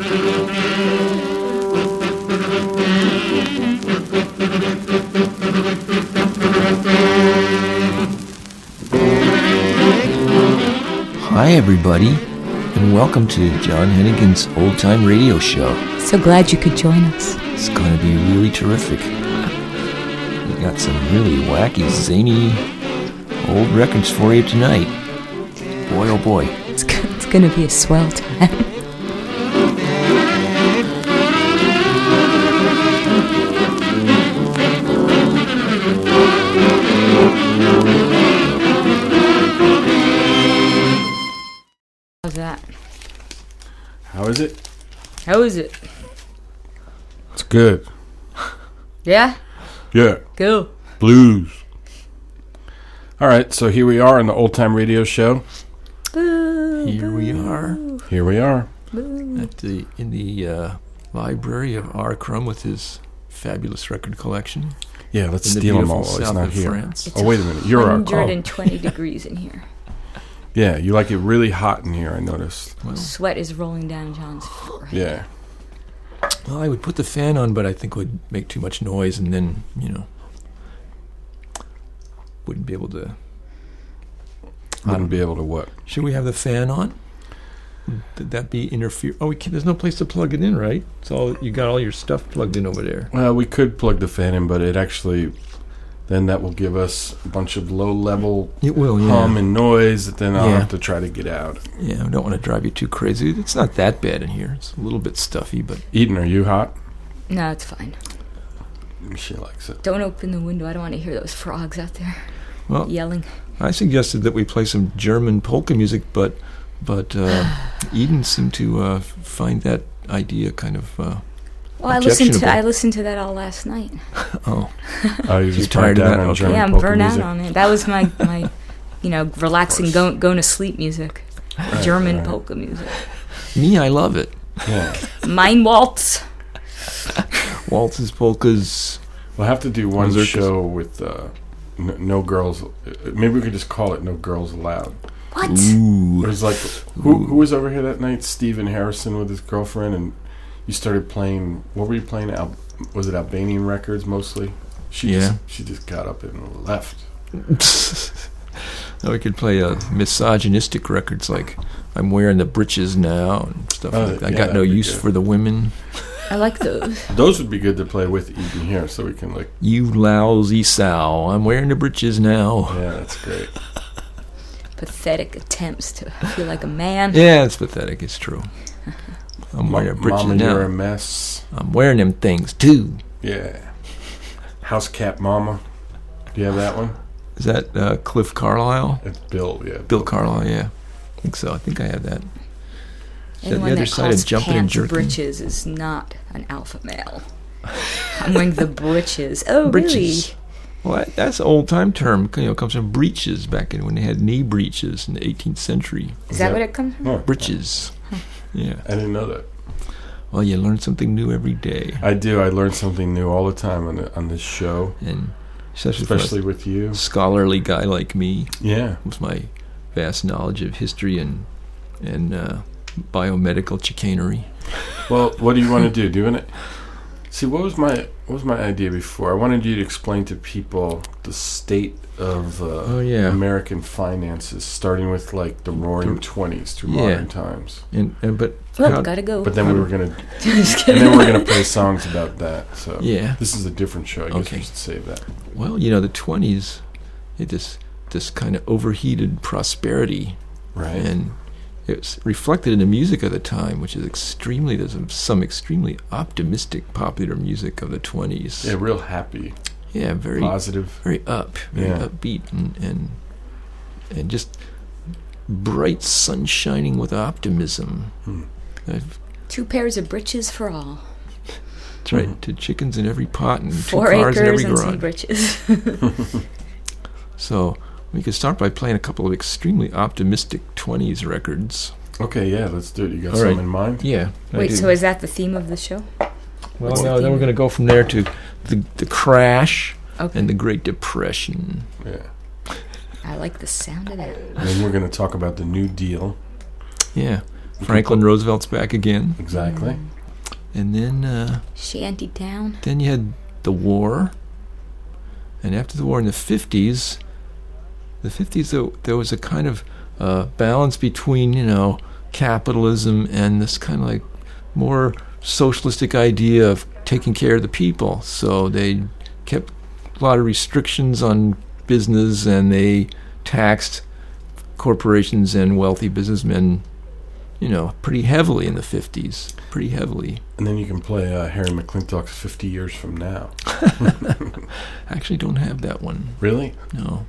Hi, everybody, and welcome to John Heneghan's Old Time Radio Show. So glad you could join us. It's going to be really terrific. We got some really wacky, zany old records for you tonight. Boy, oh boy. It's, it's going to be a swell time. How is it? It's good. Yeah? Yeah. Go. Blues. All right, so here we are in the Old Time Radio Show. Here we are Here we are. at the in the uh, library of R. Crumb with his fabulous record collection Yeah, let's in the steal them beautiful all. while He's south not of here. France. It's Oh, wait a minute. You're our oh, 120 degrees in here. Yeah, you like it really hot in here, I noticed. Well, Sweat is rolling down John's forehead. Yeah. well, I would put the fan on, but I think it would make too much noise, and then you know wouldn't be able to. Wouldn't be able to what? Should we have the fan on? Did that be interfere? Oh, we can, there's no place to plug it in, right? So you got all your stuff plugged in over there. Well, we could plug the fan in, but it actually then that will give us a bunch of low level It will, yeah. hum and noise that then I'll Yeah. have to try to get out. yeah, I don't want to drive you too crazy. It's not that bad in here. It's a little bit stuffy, but Eden, are you hot? No, it's fine. She likes it. Don't open the window. I don't want to hear those frogs out there well, yelling. I suggested that we play some German polka music, but but uh, Eden seemed to uh, find that idea kind of uh, Well, I listened to I listened to that all last night. oh Oh, you You're just tired tired of that? on Okay. Yeah, I'm polka burnt out music? on it. That was my my, you know, relaxing, going going to sleep music. German right. polka music. me, I love it. Yeah. Mine waltz. Waltzes, polkas. We'll have to do one Mazurkas. show with uh, no, no girls. uh, Maybe we could just call it "No Girls Allowed." What? Ooh, It was like who who was over here that night? Stephen Harrison with his girlfriend, and you started playing. What were you playing? Al, was it Albanian records mostly? She Yeah. just, she just got up and left. Now we could play uh, misogynistic records like "I'm wearing the breeches now" and stuff Oh, like that. I got no use good. for the women. I like those. Those would be good to play with Eden here, so we can like. You lousy sow! I'm wearing the breeches now. Yeah, that's great. Pathetic attempts to feel like a man. Yeah, it's pathetic. It's true. I'm wearing Ma- breeches Mama, now. you're a mess. I'm wearing them things too. Yeah. House cat mama. Do you have that one? Is that uh, Cliff Carlisle? It's Bill. Yeah. Bill Carlisle, yeah. I think so. I think I have that. Is that the other that side of calls jumping and pants jerking? britches is not an alpha male. I'm wearing the britches. Oh, Breeches. really? Well, that, that's an old time term. You know, comes from breeches back in when they had knee breeches in the 18th century. Is Is that that- what it comes from? Oh, Breeches. Yeah. I didn't know that. Well, you learn something new every day, I do. I learn something new all the time on the, on this show, and especially, especially with you. scholarly guy like me, Yeah. with my vast knowledge of history and and uh, biomedical chicanery. Well, what do you want to do? Do you want to see what was my what was my idea before? I wanted you to explain to people the state of uh, Oh, yeah. American finances, starting with like the Roaring Twenties through Yeah. modern times. And, and but Well, how- gotta go. But then we were gonna, Just and then we are gonna play songs about that. So yeah. this is a different show. I guess Okay. we should save that. Well, you know, the twenties, it this this kind of overheated prosperity, Right. and it's reflected in the music of the time, which is extremely there's some- some extremely optimistic popular music of the twenties. yeah, real happy, Yeah, very positive. very up, very Yeah. upbeat, and and and just bright sun shining with optimism. Hmm. I've Two pairs of breeches for all. That's right. Mhm. Two chickens in every pot and Four two cars in acres every and some garage. breeches. So we could start by playing a couple of extremely optimistic '20s records. Okay, yeah, let's do it. You got All something right. in mind? Yeah. Wait, so is that the theme of the show? well, what's the no, then we're going to go from there to the the crash Okay. and the Great Depression. Yeah. I like the sound of that. And then we're gonna talk about the New Deal. Yeah. Franklin Roosevelt's back again, Exactly. and then uh, Shanty town. then you had the war, and after the war in the fifties, the fifties there, there was a kind of uh, balance between you know capitalism and this kind of like more socialistic idea of taking care of the people. So they kept a lot of restrictions on business, and they taxed corporations and wealthy businessmen, you know, pretty heavily in the fifties. Pretty heavily. And then you can play uh, Harry McClintock's 50 Years From Now. I actually don't have that one. Really? No.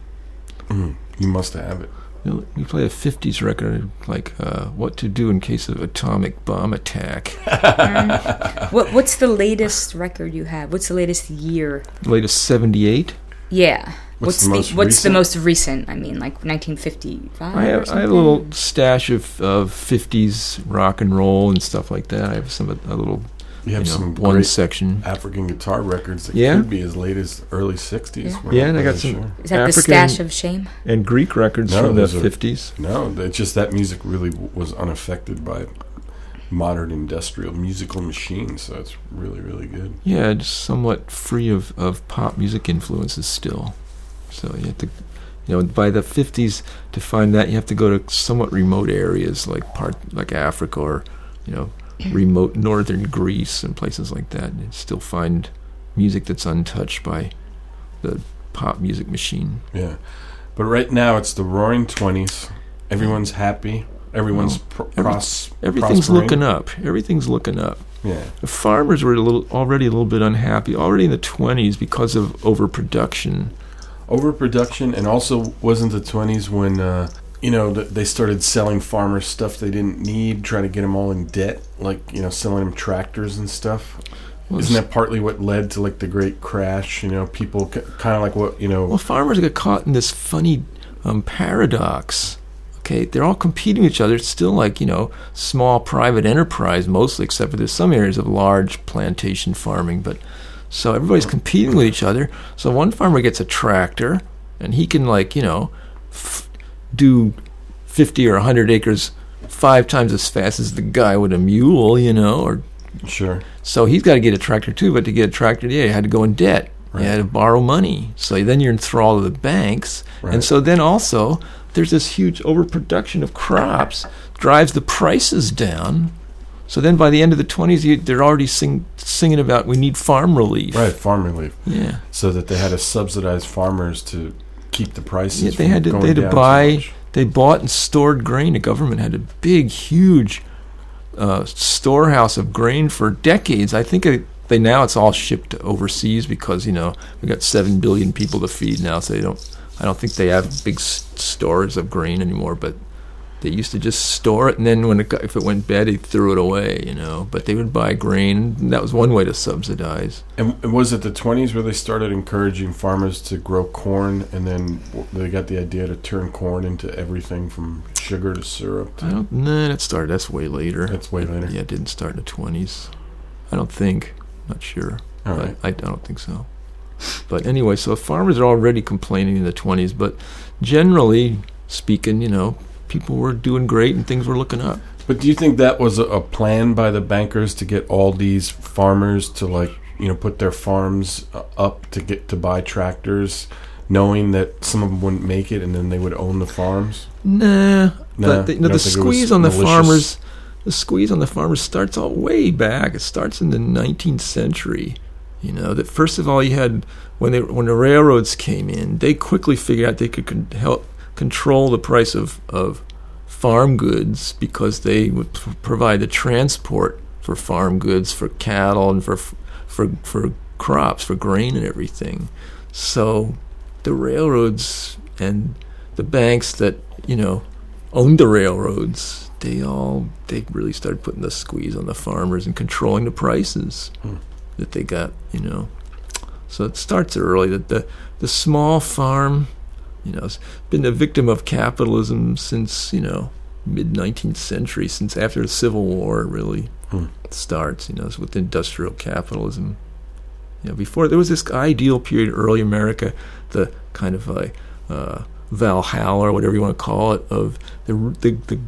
Mm, you must have it. You know, We play a 50s record like uh, What to Do in Case of Atomic Bomb Attack. What What's the latest record you have? What's the latest year? Latest 78. Yeah. What's the most What's recent? the most recent? I mean, like 1955. I or have, I have a little stash of, of 50s rock and roll and stuff like that. I have some a little You you have know, some one great section. African guitar records that Yeah. could be as late as early 60s. Yeah. Yeah, and I got some- sure. Is that the African- stash of shame? And Greek records No, from the those are- 50s. No, it's just that music really w- was unaffected by modern industrial musical machines, so it's really, really good. Yeah, just somewhat free of, of pop music influences still. So you have to, you know, by the 50s to find that you have to go to somewhat remote areas like part like Africa or, you know, remote northern Greece and places like that, and still find music that's untouched by the pop music machine. Yeah. But right now it's the roaring 20s. Everyone's happy. Everyone's pr- every- pros- Everything's prospering. looking up. Everything's looking up. Yeah. The farmers were a little already a little bit unhappy already in the 20s because of overproduction. Overproduction, and also wasn't the 20s when, uh, you know, they started selling farmers stuff they didn't need, trying to get them all in debt, like, you know, selling them tractors and stuff. Well, Isn't that partly what led to, like, the great crash? You know, people kind of like what, you know, Well, farmers get caught in this funny um, paradox. Okay, they're all competing with each other. It's still like you know small private enterprise mostly, except for there's some areas of large plantation farming. But so everybody's competing with each other. So one farmer gets a tractor, and he can like you know f- do fifty or hundred acres five times as fast as the guy with a mule. You know, or sure. so he's got to get a tractor too, but to get a tractor, yeah, you had to go in debt. Right. You had to borrow money. So then you're in thrall of the banks. Right. And so then also there's this huge overproduction of crops drives the prices down. So then by the end of the 20s, you, they're already sing, singing about we need farm relief. Right, farm relief. Yeah. So that they had to subsidize farmers to keep the prices. Yeah, they had to- they had to so buy- They bought and stored grain. The government had a big, huge uh, storehouse of grain for decades. I think it, they now it's all shipped overseas because you know we got seven billion people to feed now, so they don't. I don't think they have big stores of grain anymore. But they used to just store it, and then when it if it went bad, they threw it away. You know, but they would buy grain. And that was one way to subsidize. And and was it the 20s where they started encouraging farmers to grow corn, and then they got the idea to turn corn into everything from sugar to syrup? I To, don't. Nah, that started. That's way later. that's way later. Yeah, it didn't start in the twenties. I don't think. Not sure. All right. I, I don't think so. But anyway, so farmers are already complaining in the 20s, but generally speaking, you know, people were doing great and things were looking up. But do you think that was a, plan by the bankers to get all these farmers to like you know put their farms uh, up to get to buy tractors, knowing that some of them wouldn't make it, and then they would own the farms? Nah, Nah, but the, you you know, the think it was squeeze on the malicious? farmers, the squeeze on the farmers starts all way back. It starts in the 19th century. You know that first of all, you had when they when the railroads came in, they quickly figured out they could con- help control the price of of farm goods because they would p- provide the transport for farm goods for cattle and for for for crops for grain and everything. So the railroads and the banks that you know owned the railroads, they all they really started putting the squeeze on the farmers and controlling the prices Hmm. that they got. You know, so it starts early. That the the small farm, you know, has been a victim of capitalism since you know mid 19th century, since after the Civil War, really Hmm. starts. You know, it's with industrial capitalism. You know, before there was this ideal period, in early America, the kind of a uh, Valhalla or whatever you want to call it, of the the the,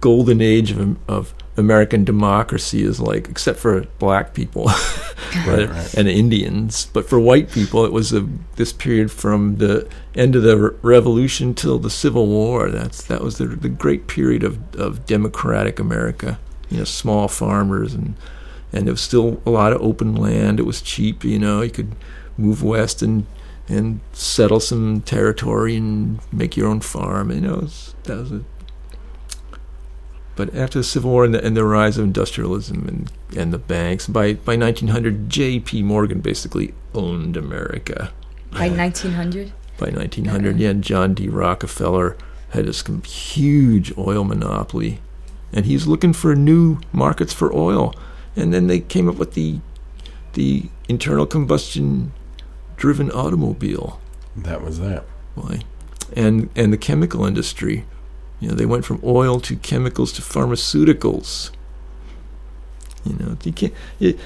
golden age of, of American democracy is like, except for black people Right, right. and Indians, but for white people, it was a, this period from the end of the re- Revolution till the Civil War. That's that was the the great period of of democratic America. You know, small farmers and and there was still a lot of open land. It was cheap. You know, you could move west and and settle some territory and make your own farm. You know, was, that was a. But after the Civil War and the, and the rise of industrialism and, and the banks, by, by 1900, J.P. Morgan basically owned America. By 1900? By 1900, yeah, John D. Rockefeller had this huge oil monopoly, and he's looking for new markets for oil. And then they came up with the the internal combustion driven automobile. That was that. Why? And and the chemical industry. You know, they went from oil to chemicals to pharmaceuticals. You know, you can't. It,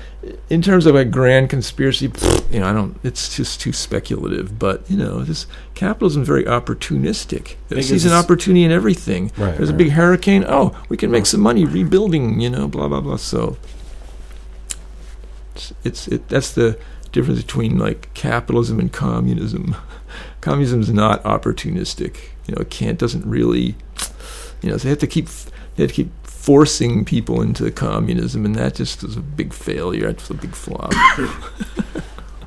in terms of a grand conspiracy, you know, I don't. It's just too speculative. But you know, this capitalism is very opportunistic. It sees an opportunity in everything. Right, There's a big hurricane. Oh, we can make some money rebuilding. You know, blah blah blah. So it's, it's it, that's the difference between like capitalism and communism. communism is not opportunistic. You know, it can't doesn't really. You know, they have to keep they have to keep forcing people into communism, and that just is a big failure. That's a big flop.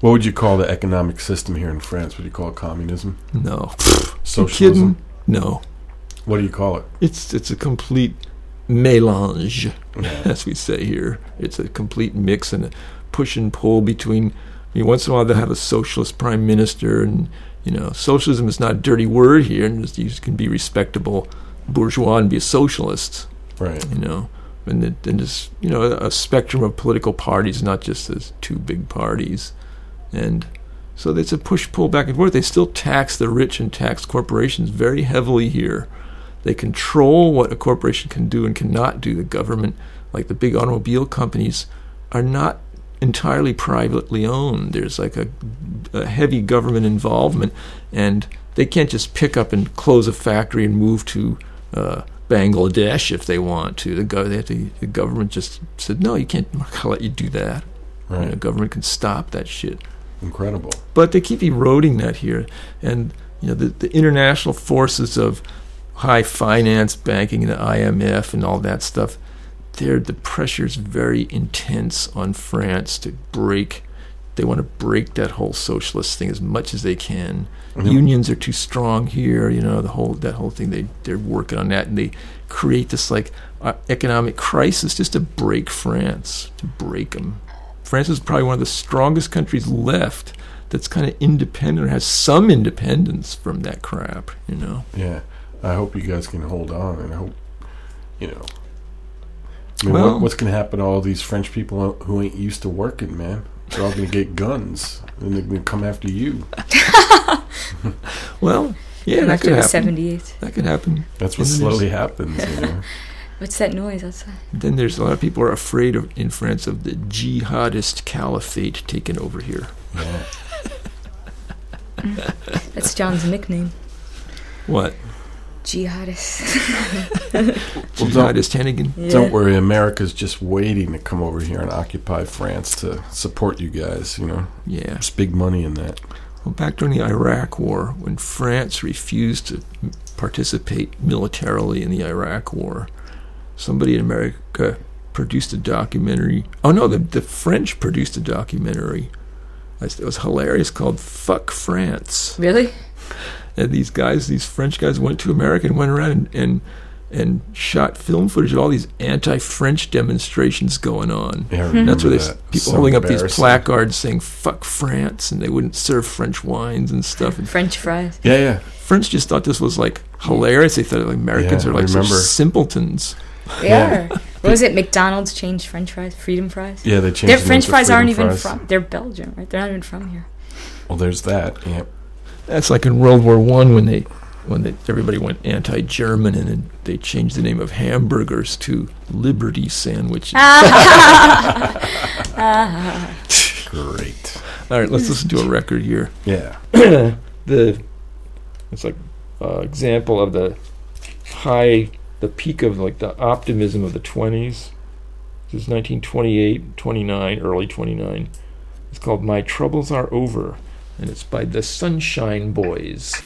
What would you call the economic system here in France? Would you call it communism? no, Socialism? No, What do you call it? it's it's a complete mélange. Yeah. as we say here. It's a complete mix and a push and pull between. I mean, once in a while they have a socialist prime minister, and you know, socialism is not a dirty word here, and just, you can be respectable bourgeois and be a socialist. Right. You know, and it, and just you know a spectrum of political parties, not just as two big parties, and. So it's a push pull back and forth. They still tax the rich and tax corporations very heavily here. They control what a corporation can do and cannot do. The government, like the big automobile companies, are not entirely privately owned. There's like a, a heavy government involvement, and they can't just pick up and close a factory and move to uh, Bangladesh if they want to. The, go- to, the government just said, no, you can't I'm let you do that. You know, Right. government can stop that shit Incredible. but they keep eroding that here and you know the, the international forces of high finance banking and the IMF and all that stuff there the pressure is very intense on France to break they want to break that whole socialist thing as much as they can Mhm. unions are too strong here you know the whole that whole thing they they're working on that and they create this like uh, economic crisis just to break France to break them France is probably one of the strongest countries left that's kind of independent or has some independence from that crap, you know. Yeah. I hope you guys can hold on, and I hope, you know. I mean, Well- what, what's going to happen to all these French people who ain't used to working, man? They're all going to get guns, and they're going to come after you. Well, yeah, that could happen. 78. That could happen. That's what slowly happens, you know. What's that noise outside? Then there's a lot of people are afraid of in France of the jihadist caliphate taking over here. Yeah. That's John's nickname. What? Jihadist. Well, don't- Jihadist Heneghan? Yeah. Don't worry, America's just waiting to come over here and occupy France to support you guys, you know. Yeah. There's big money in that. Well, back during the Iraq War, when France refused to participate militarily in the Iraq War, somebody in America produced a documentary. Oh no, the the French produced a documentary. It was hilarious called "Fuck France." Really? And these guys, these French guys, went to America and went around and and, and shot film footage of all these anti-French demonstrations going on. Yeah, I And that's where they that. people So holding up these placards saying "fuck France" and they wouldn't serve French wines and stuff. And French fries. Yeah, yeah. French just thought this was like hilarious. They thought like Americans Yeah, are like such simpletons. They Yeah. are. What was it? McDonald's changed French fries, Freedom fries. Yeah, they changed Their French fries aren't even fries. from. They're Belgian, right? They're not even from here. Well, there's that. Yeah. That's like in World War One when they when they, everybody went anti-German and then they changed the name of hamburgers to Liberty sandwiches. Great. All right, let's listen to a record here. Yeah. the it's like uh, example of the high the peak of like the optimism of the 20s. This is 1928, 29, early 29. It's called My Troubles Are Over, and it's by the Sunshine Boys.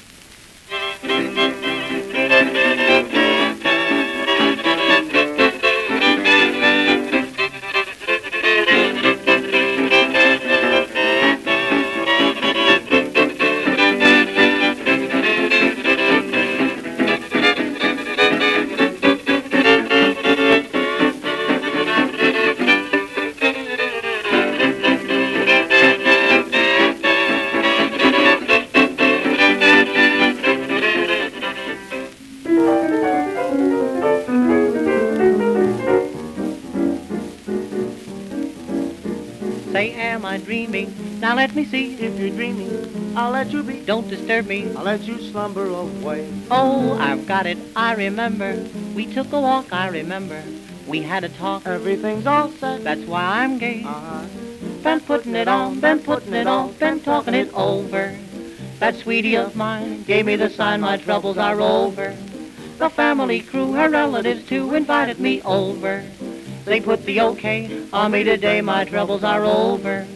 Now let me see if you're dreaming. I'll let you be. Don't disturb me. I'll let you slumber away. Oh, I've got it. I remember. We took a walk. I remember. We had a talk. Everything's all set. That's why I'm gay. Uh-huh. Been putting it on. Been putting it on. Been talking it over. That sweetie of mine gave me the sign. My troubles are over. The family crew, her relatives too, invited me over. They put the okay on me today, my troubles are over.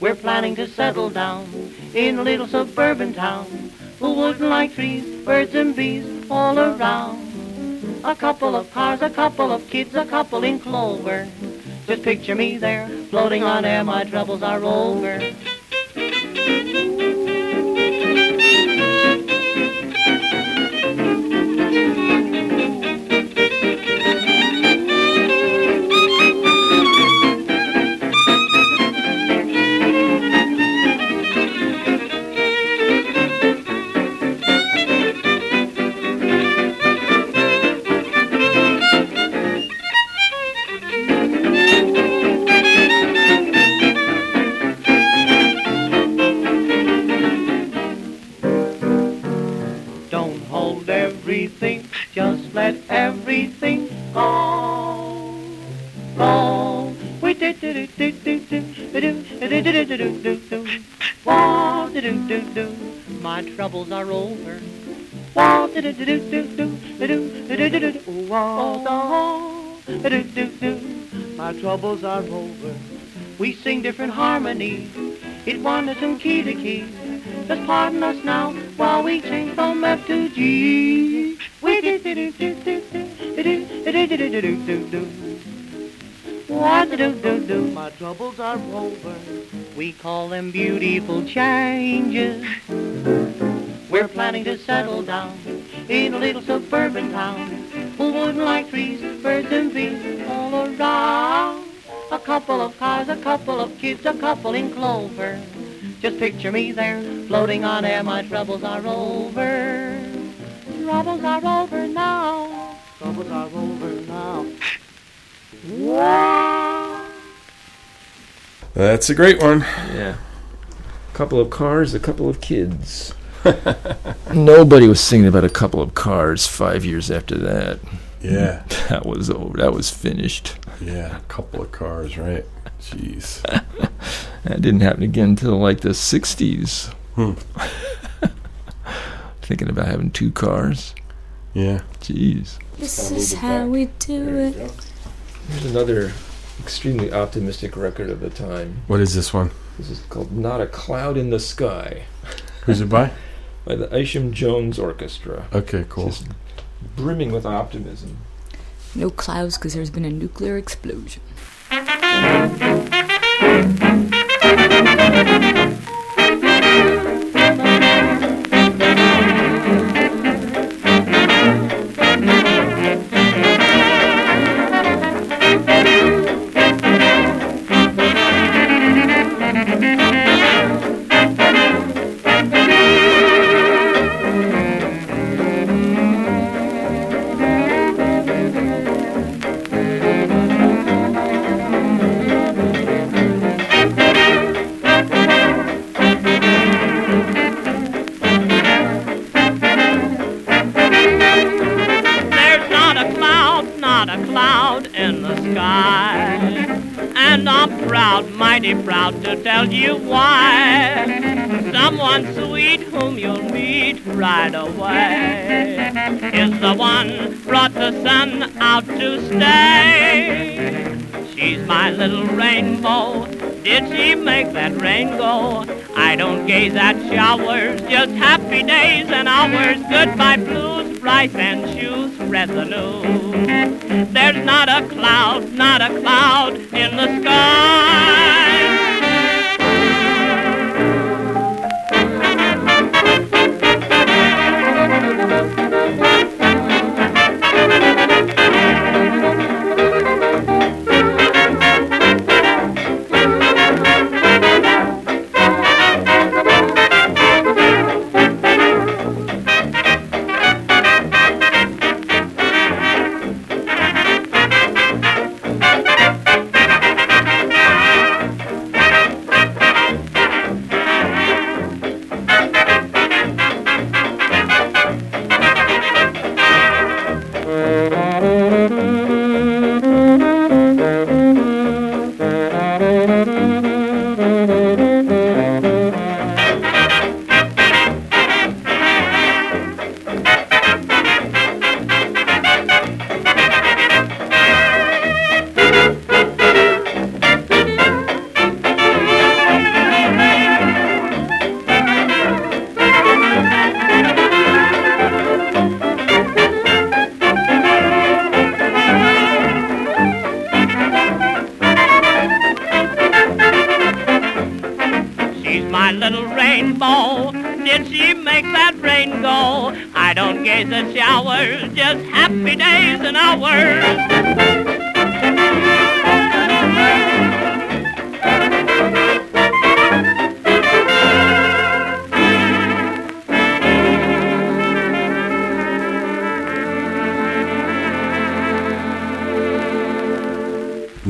We're planning to settle down in a little suburban town. Who wouldn't like trees, birds and bees all around? A couple of cars, a couple of kids, a couple in clover. Just picture me there, floating on air, my troubles are over. troubles are over. My troubles are over. We sing different harmonies. It wanders from key to key. Just pardon us now while we change from F to G. My troubles are over. We call them beautiful changes. We're planning to settle down in a little suburban town. Who wouldn't like trees, birds and bees all around? A couple of cars, a couple of kids, a couple in clover. Just picture me there, floating on air. My troubles are over. Troubles are over now. Troubles are over now. Wow. That's a great one. Yeah. A couple of cars, a couple of kids. Nobody was singing about a couple of cars five years after that. Yeah, That was over. That was finished. yeah. A couple of cars, right? Jeez. That didn't happen again until like the 60s. Hmm. Thinking about having two cars. Yeah. Jeez. This is how we do it. Here's another extremely optimistic record of the time. What is this one? This is called Not a Cloud in the Sky Who's it by? By the Isham Jones Orchestra. Okay, cool. Just brimming with optimism. No clouds because there's been a nuclear explosion. spread the news.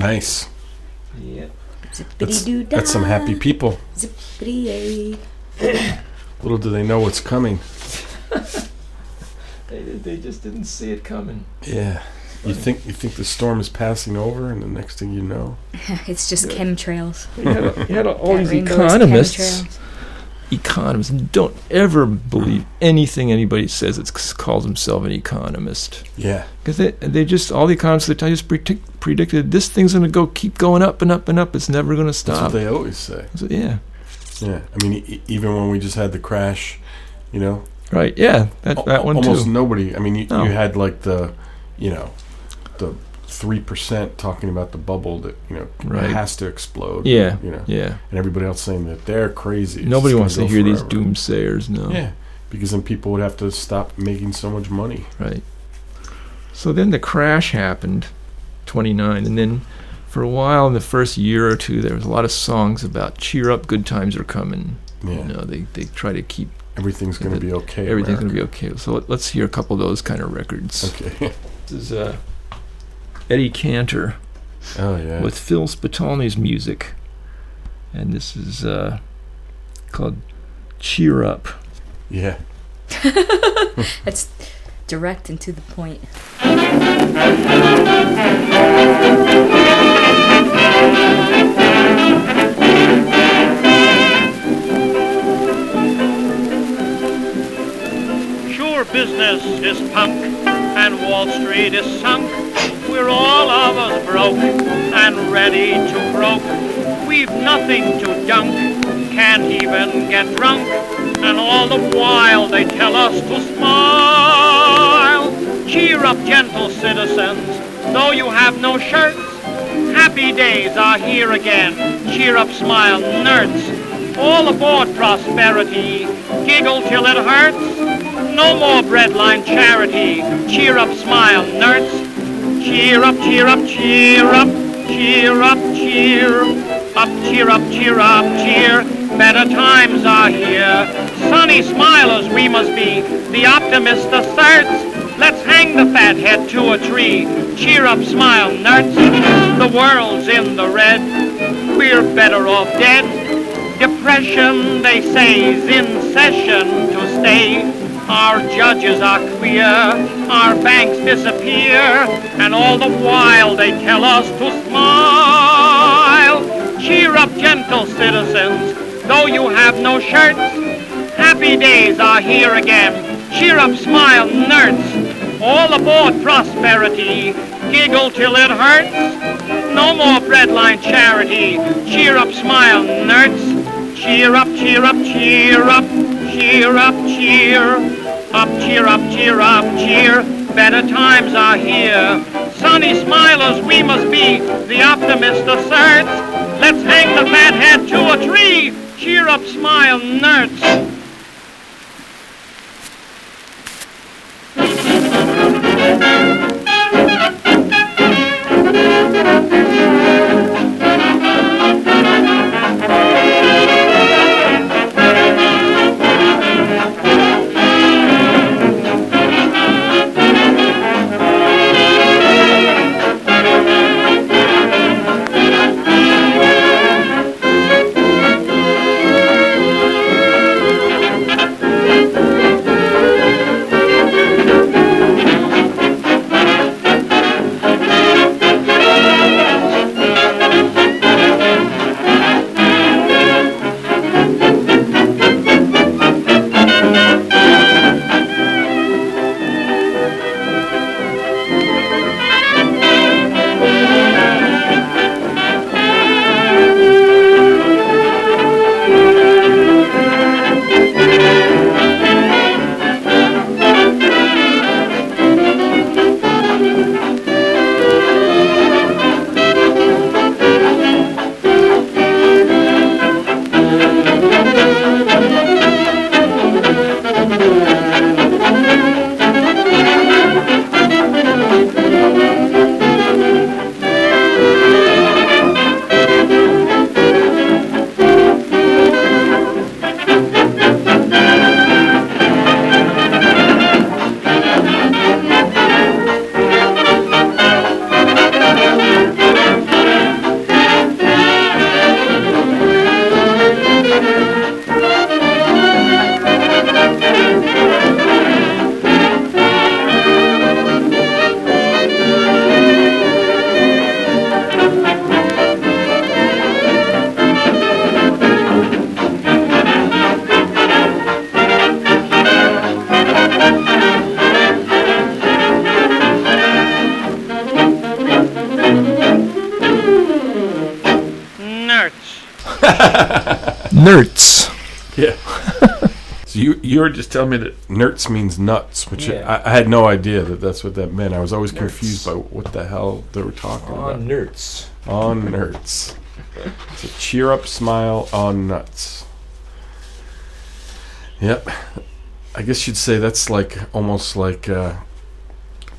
Nice. Yeah. That's, that's some happy people. Little do they know what's coming. They, they just didn't see it coming. Yeah. You think you think the storm is passing over, and the next thing you know, It's just Yeah. chemtrails. You had, you had all That these rainbow is economists. Economists don't ever believe anything anybody says that calls himself an economist. yeah, Because they, they just, all the economists that tell you just predict, predicted this thing's going to go keep going up and up and up. It's never going to stop. that's what they always say. So, yeah. Yeah, I mean, e- even when we just had the crash, you know, Right. Yeah. That, that one almost too. nobody. I mean, you, No. you had like the, you know, the three percent talking about the bubble that you know Right. has to explode. Yeah. you know, Yeah. and everybody else saying that they're crazy. Nobody wants to hear these doomsayers. No. Yeah, because then people would have to stop making so much money. Right. So then the crash happened, 29, and then for a while in the first year or two, there was a lot of songs about cheer up, good times are coming. Yeah, You know, they, they try to keep everything's going to be okay. everything's going to be okay. So let, let's hear a couple of those kind of records. Okay. This is uh, Eddie Cantor oh yeah. with Phil Spitalny's music, and this is uh, called Cheer Up. yeah. That's direct and to the point. Sure, business is punk and Wall Street is sunk. We're all of us broke and ready to croak. We've nothing to dunk, can't even get drunk. And all the while they tell us to smile. Cheer up, gentle citizens, though you have no shirts. Happy days are here again. Cheer up, smile, nerds. All aboard prosperity. Giggle till it hurts. No more breadline charity. Cheer up, smile, nerds. Cheer up, cheer up, cheer up, cheer up, cheer up, cheer up, cheer up, cheer. Better times are here. Sunny smilers we must be. The optimist asserts. Let's hang the fat head to a tree. Cheer up, smile, nerds. The world's in the red. We're better off dead. Depression, they say, is in session to stay. Our judges are queer, our banks disappear, and all the while they tell us to smile. Cheer up, gentle citizens, though you have no shirts. Happy days are here again. Cheer up, smile, nerds. All aboard prosperity. Giggle till it hurts. No more breadline charity. Cheer up, smile, nerds. Cheer up, cheer up, cheer up. Cheer up, cheer up, cheer up, cheer up, cheer. Better times are here. Sunny smilers we must be. The optimist asserts. Let's hang the fat hat to a tree. Cheer up, smile, nerds. Nerds. Nerds. Yeah. so you you were just telling me that nerds means nuts, which Yeah. I, I had no idea that that's what that meant. I was always confused Nerds. by what the hell they were talking about. nerds. On nerds. So cheer up, smile on nuts. Yep. I guess you'd say that's like almost like uh,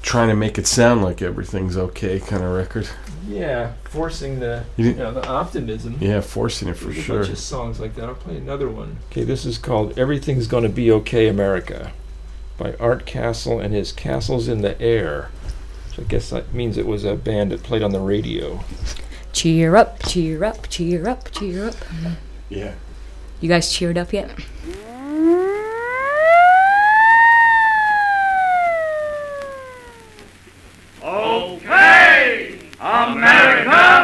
trying to make it sound like everything's okay kind of record. Yeah, forcing the You you know the optimism. Yeah, forcing it for There's a sure. bunch of songs like that. I'll play another one. Okay, this is called "Everything's Gonna Be Okay, America" by Art Kassel and his Kassels in the Air. So I guess that means it was a band that played on the radio. Cheer up, cheer up, cheer up, cheer up. Yeah. You guys cheered up yet? Okay, America.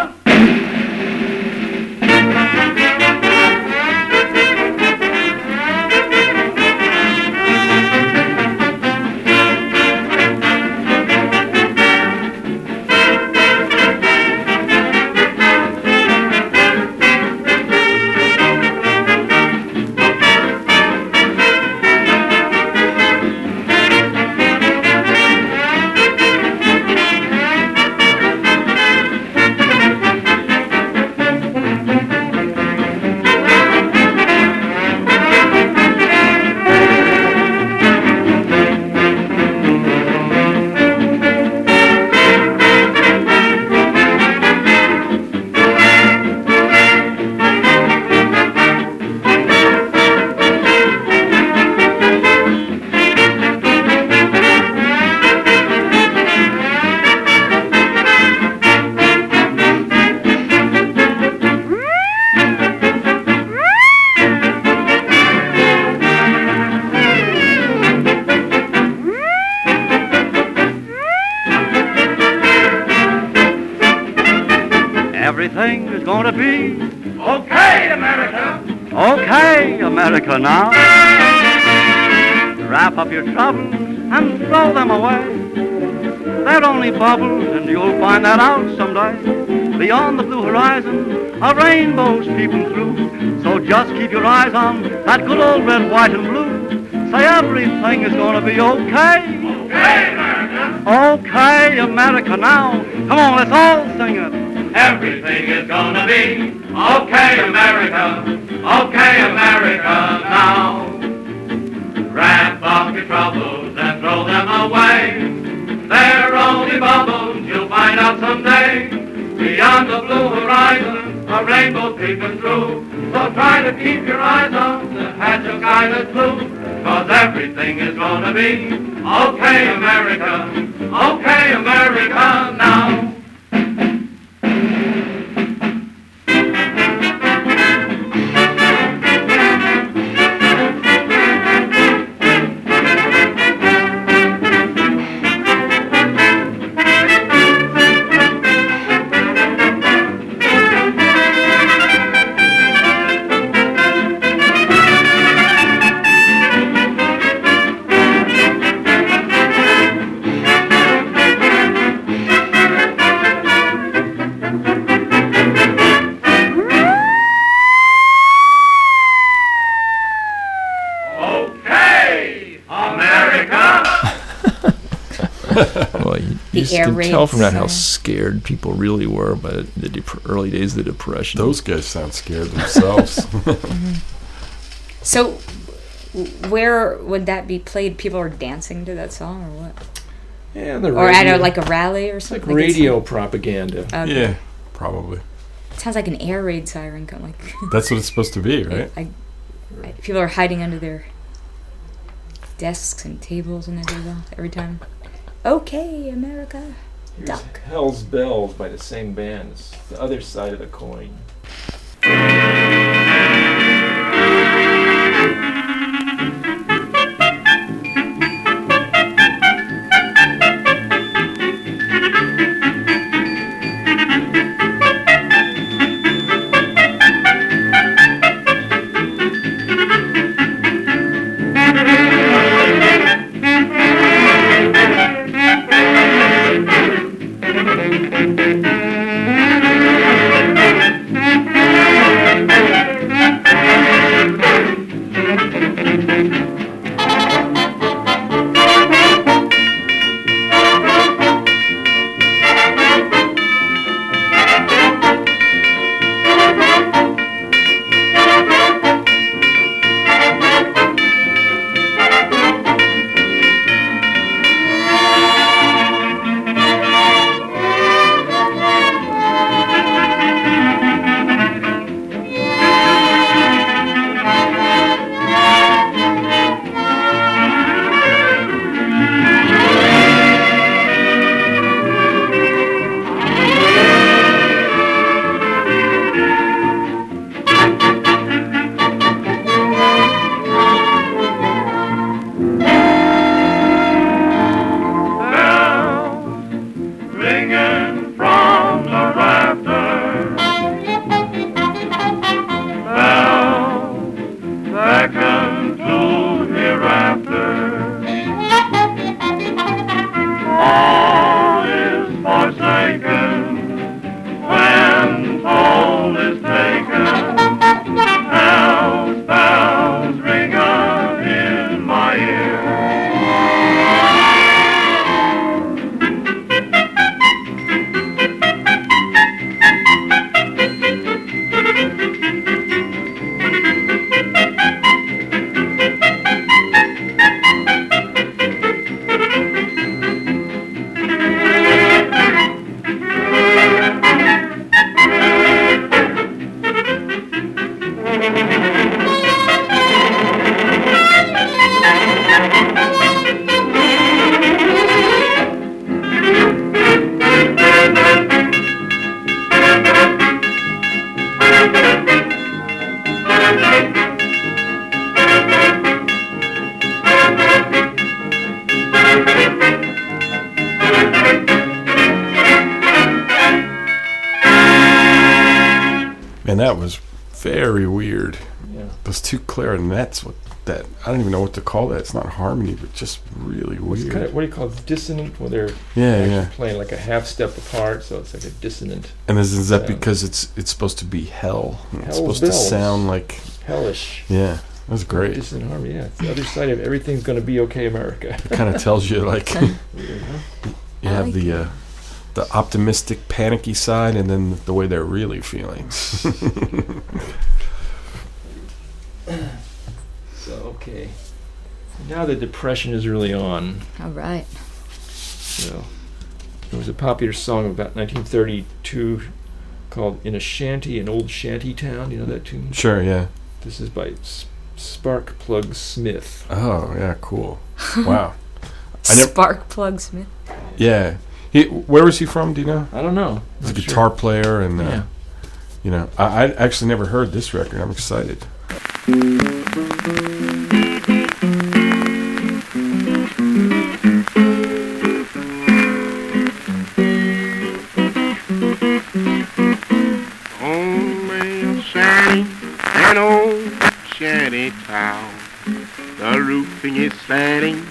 Through. So just keep your eyes on that good old red, white, and blue. Say everything is gonna be okay. Okay, America. Okay, America now. Come on, let's all sing it. Everything is gonna be okay, America. Okay, America now. Wrap up your troubles and throw them away. They're only bubbles, you'll find out someday. Beyond the blue horizon, a rainbow peeping through. So try to keep your eyes on the patch of that's blue. Cause everything is gonna be okay, America. Okay, America now. Just air can tell from that how scared people really were by the dep- early days of the Depression. Those guys sound scared themselves. Mm-hmm. So, where would that be played? People are dancing to that song, or what? yeah, the Or at a, like a rally or it's like something? Like radio propaganda. Okay. yeah, probably. Sounds like an air raid siren. Come like That's what it's supposed to be, right? I, I, people are hiding under their desks and tables and everything every time. Okay, America. Here's Duck. Hell's Bells by the same band. It's the other side of the coin. To call that. It's not harmony, but just really It's weird. kind of what do you call it? Dissonant, where they're yeah, yeah. playing like a half step apart, so it's like a dissonant, And is, is that because it's it's supposed to be hell? And It's Hell's supposed to sound like hellish. yeah. That's great. Dissonant harmony. Yeah, it's the other side of everything's going to be okay, America. It kind of tells you like Weird, huh? you have like the uh, the optimistic, panicky side, and then the way they're really feeling. So okay, now the depression is really on. All right. So there was a popular song about 1932 called "In a Shanty, an Old Shanty Town." You know that tune? sure, yeah. This is by S- Sparkplug Smith. Oh, yeah, cool. Wow. I nev- Spark plug Smith. Yeah. He, where was he from? Do you know? I don't know. He's a Not sure. guitar player, and uh, Yeah. you know, I, I actually never heard this record. I'm excited. Town. The roofing is slanting,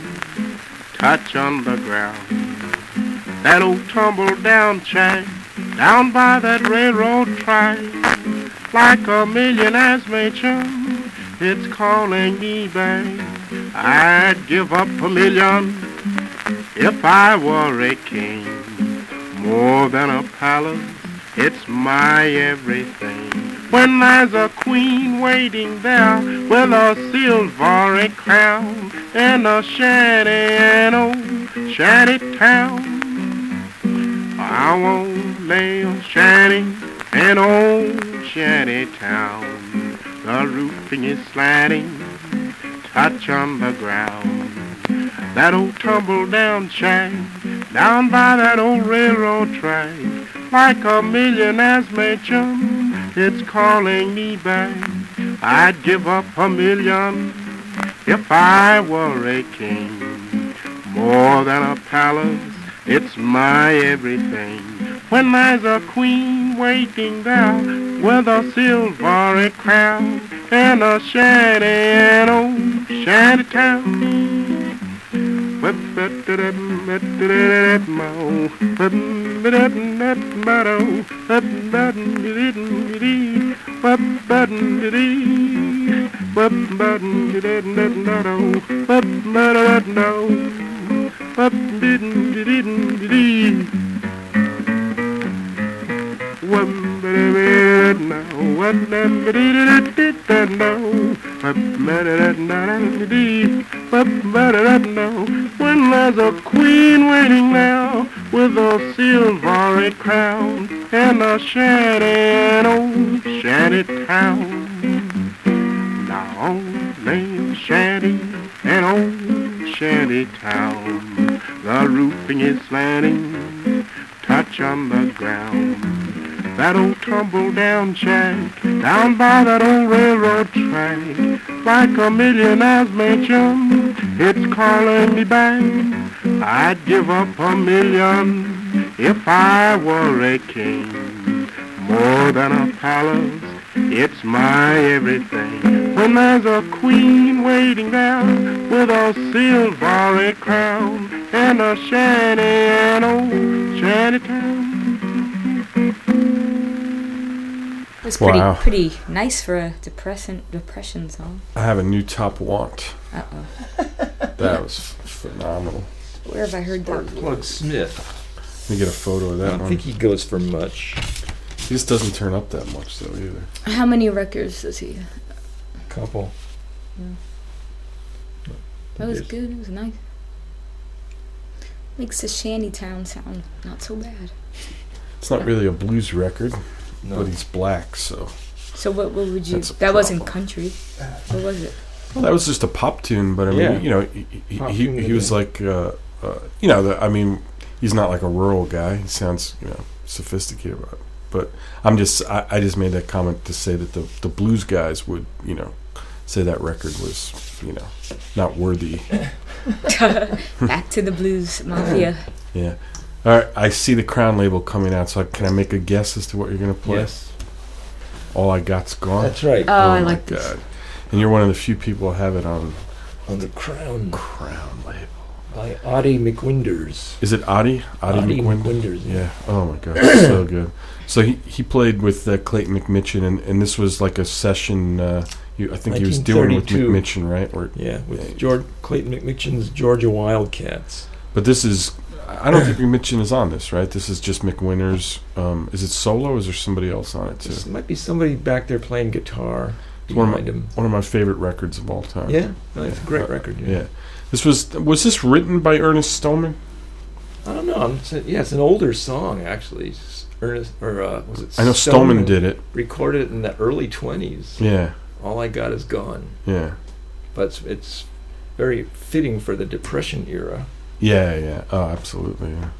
touch on the ground. That old tumble down shack, down by that railroad track, like a millionaire's mansion, it's calling me back. I'd give up a million if I were a king, more than a palace. It's my everything. When there's a queen waiting there with a silvery crown and a shanty, an old shanty town. I won't lay a shanty, an old shanty town. The roofing is slanting, touch on the ground. That old tumble down shack, down by that old railroad track like a millionaire's mansion. It's calling me back. I'd give up a million if I were a king. More than a palace, it's my everything. When there's a queen waiting there with a silvery crown and a shanty, an old shanty town. Button didn't didn't when there's a queen waiting now with a silvery crown and a shanty, an old shanty town. Now only a shanty, an old shanty town. The roofing is slanting, touch on the ground. That old tumble down shack down by that old railroad track, like a millionaire's mansion. It's calling me back. I'd give up a million if I were a king. More than a palace, it's my everything. When there's a queen waiting there with a silvery crown and a shanty, an old shanty town. Was pretty Wow. pretty nice for a depression depression song. I have a new top want. Uh oh. That was phenomenal. Where have I heard that? Sparkplug Smith. Let me get a photo of I that don't one. think he goes for much. He just doesn't turn up that much though either. How many records does he? Couple. Yeah. That was good. It was nice. Makes the shanty town sound not so bad. It's not really a blues record, No. but he's black, so So what? What would you? That's a That wasn't country. What was it? well, that was just a pop tune. But I mean, Yeah. you know, he he, Pop he, tune he with was like, uh, uh, you know, the, I mean, he's not like a rural guy. He sounds, you know, sophisticated. But, but I'm just, I, I just made that comment to say that the the blues guys would, you know, say that record was, you know, not worthy. Back to the blues mafia. Yeah. All right, I see the Crown label coming out, so can I make a guess as to what you're gonna play? Yes. All I got's gone. That's right. Oh, I my like this. God. and you're one of the few people who have it on on the Crown Crown label. by Oddie McWinders. Is it Adi? Adi Audie McWin? McWinders. Yeah. Oh my god, so good. So he, he played with uh, Clayton McMichen, and, and this was like a session. Uh, you, I think he was doing with 1932. McMichen, right? Or, Yeah, with Yeah. George Clayton McMichen's Georgia Wildcats. but this is. I don't think McMichen is on this, right? This is just McWinter's. Um, is it solo? Is there somebody else on it too? There might be somebody back there playing guitar It's one of behind him. One of my favorite records of all time. Yeah, no, it's a great record. Yeah. This was was this written by Ernest Stoneman? I don't know. Saying, yeah, it's an older song actually. Ernest or uh, was it? I know Stoneman did it. Recorded it in the early twenties. Yeah. All I got is gone, Yeah. but it's, it's very fitting for the Depression era. Yeah, yeah. Oh, absolutely. Yeah.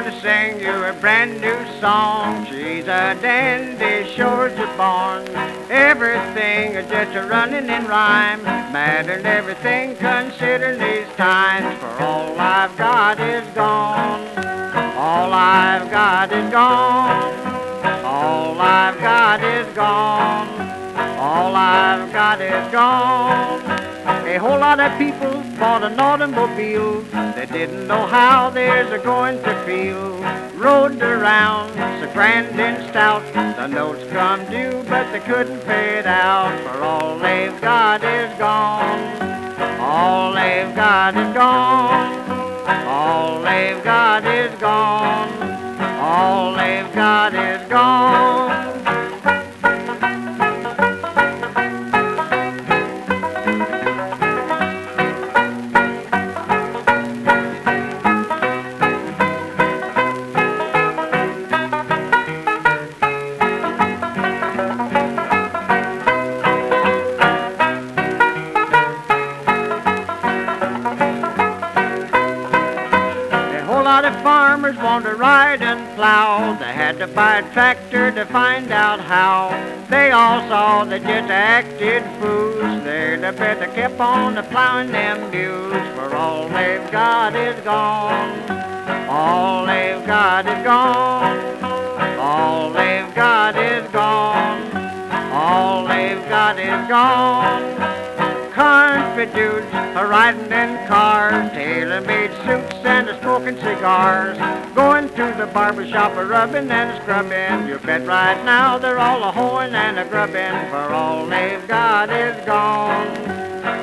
To sing you a brand new song. She's a dandy, sure to born. Everything is just a running in rhyme. Matter and everything considering these times. For all I've got is gone. All I've got is gone. All I've got is gone. All I've got is gone. A whole lot of people bought an automobile. They didn't know how theirs are going to feel. Rode around so grand and stout. The notes come due, but they couldn't pay it out. For all they've got is gone. All they've got is gone. All they've got is gone. All they've got is gone. Want to ride and plow. They had to buy a tractor to find out how. They all saw they just acted fools. They'd have better kept on plowing them mules. For all they've got is gone. All they've got is gone. All they've got is gone. All they've got is gone. Country dudes are riding in cars, tailor-made suits and a smoking cigars. Going to the barber shop, a rubbing and a scrubbing. You bet right now they're all a hoeing and a grubbing, for all they've got is gone.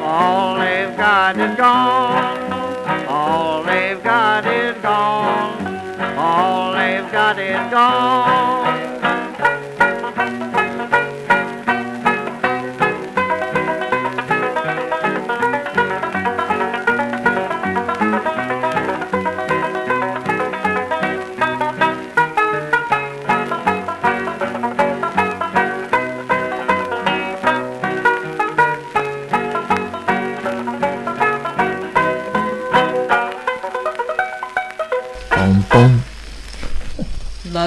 All they've got is gone. All they've got is gone. All they've got is gone.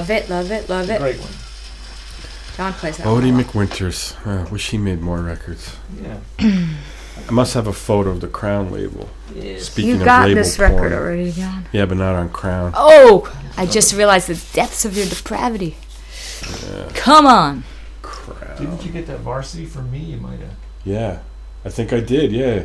Love it, love it, love it. Great one. John plays that. one Oddie a lot. McWinters. Uh, wish he made more records. Yeah. I must have a photo of the Crown label. Yes. Speaking You of got label this porn. record already, John. Yeah, but not on Crown. Oh, I just realized the depths of your depravity. Come on. Crown. Didn't you get that varsity from me? You might have. Yeah, I think I did. Yeah,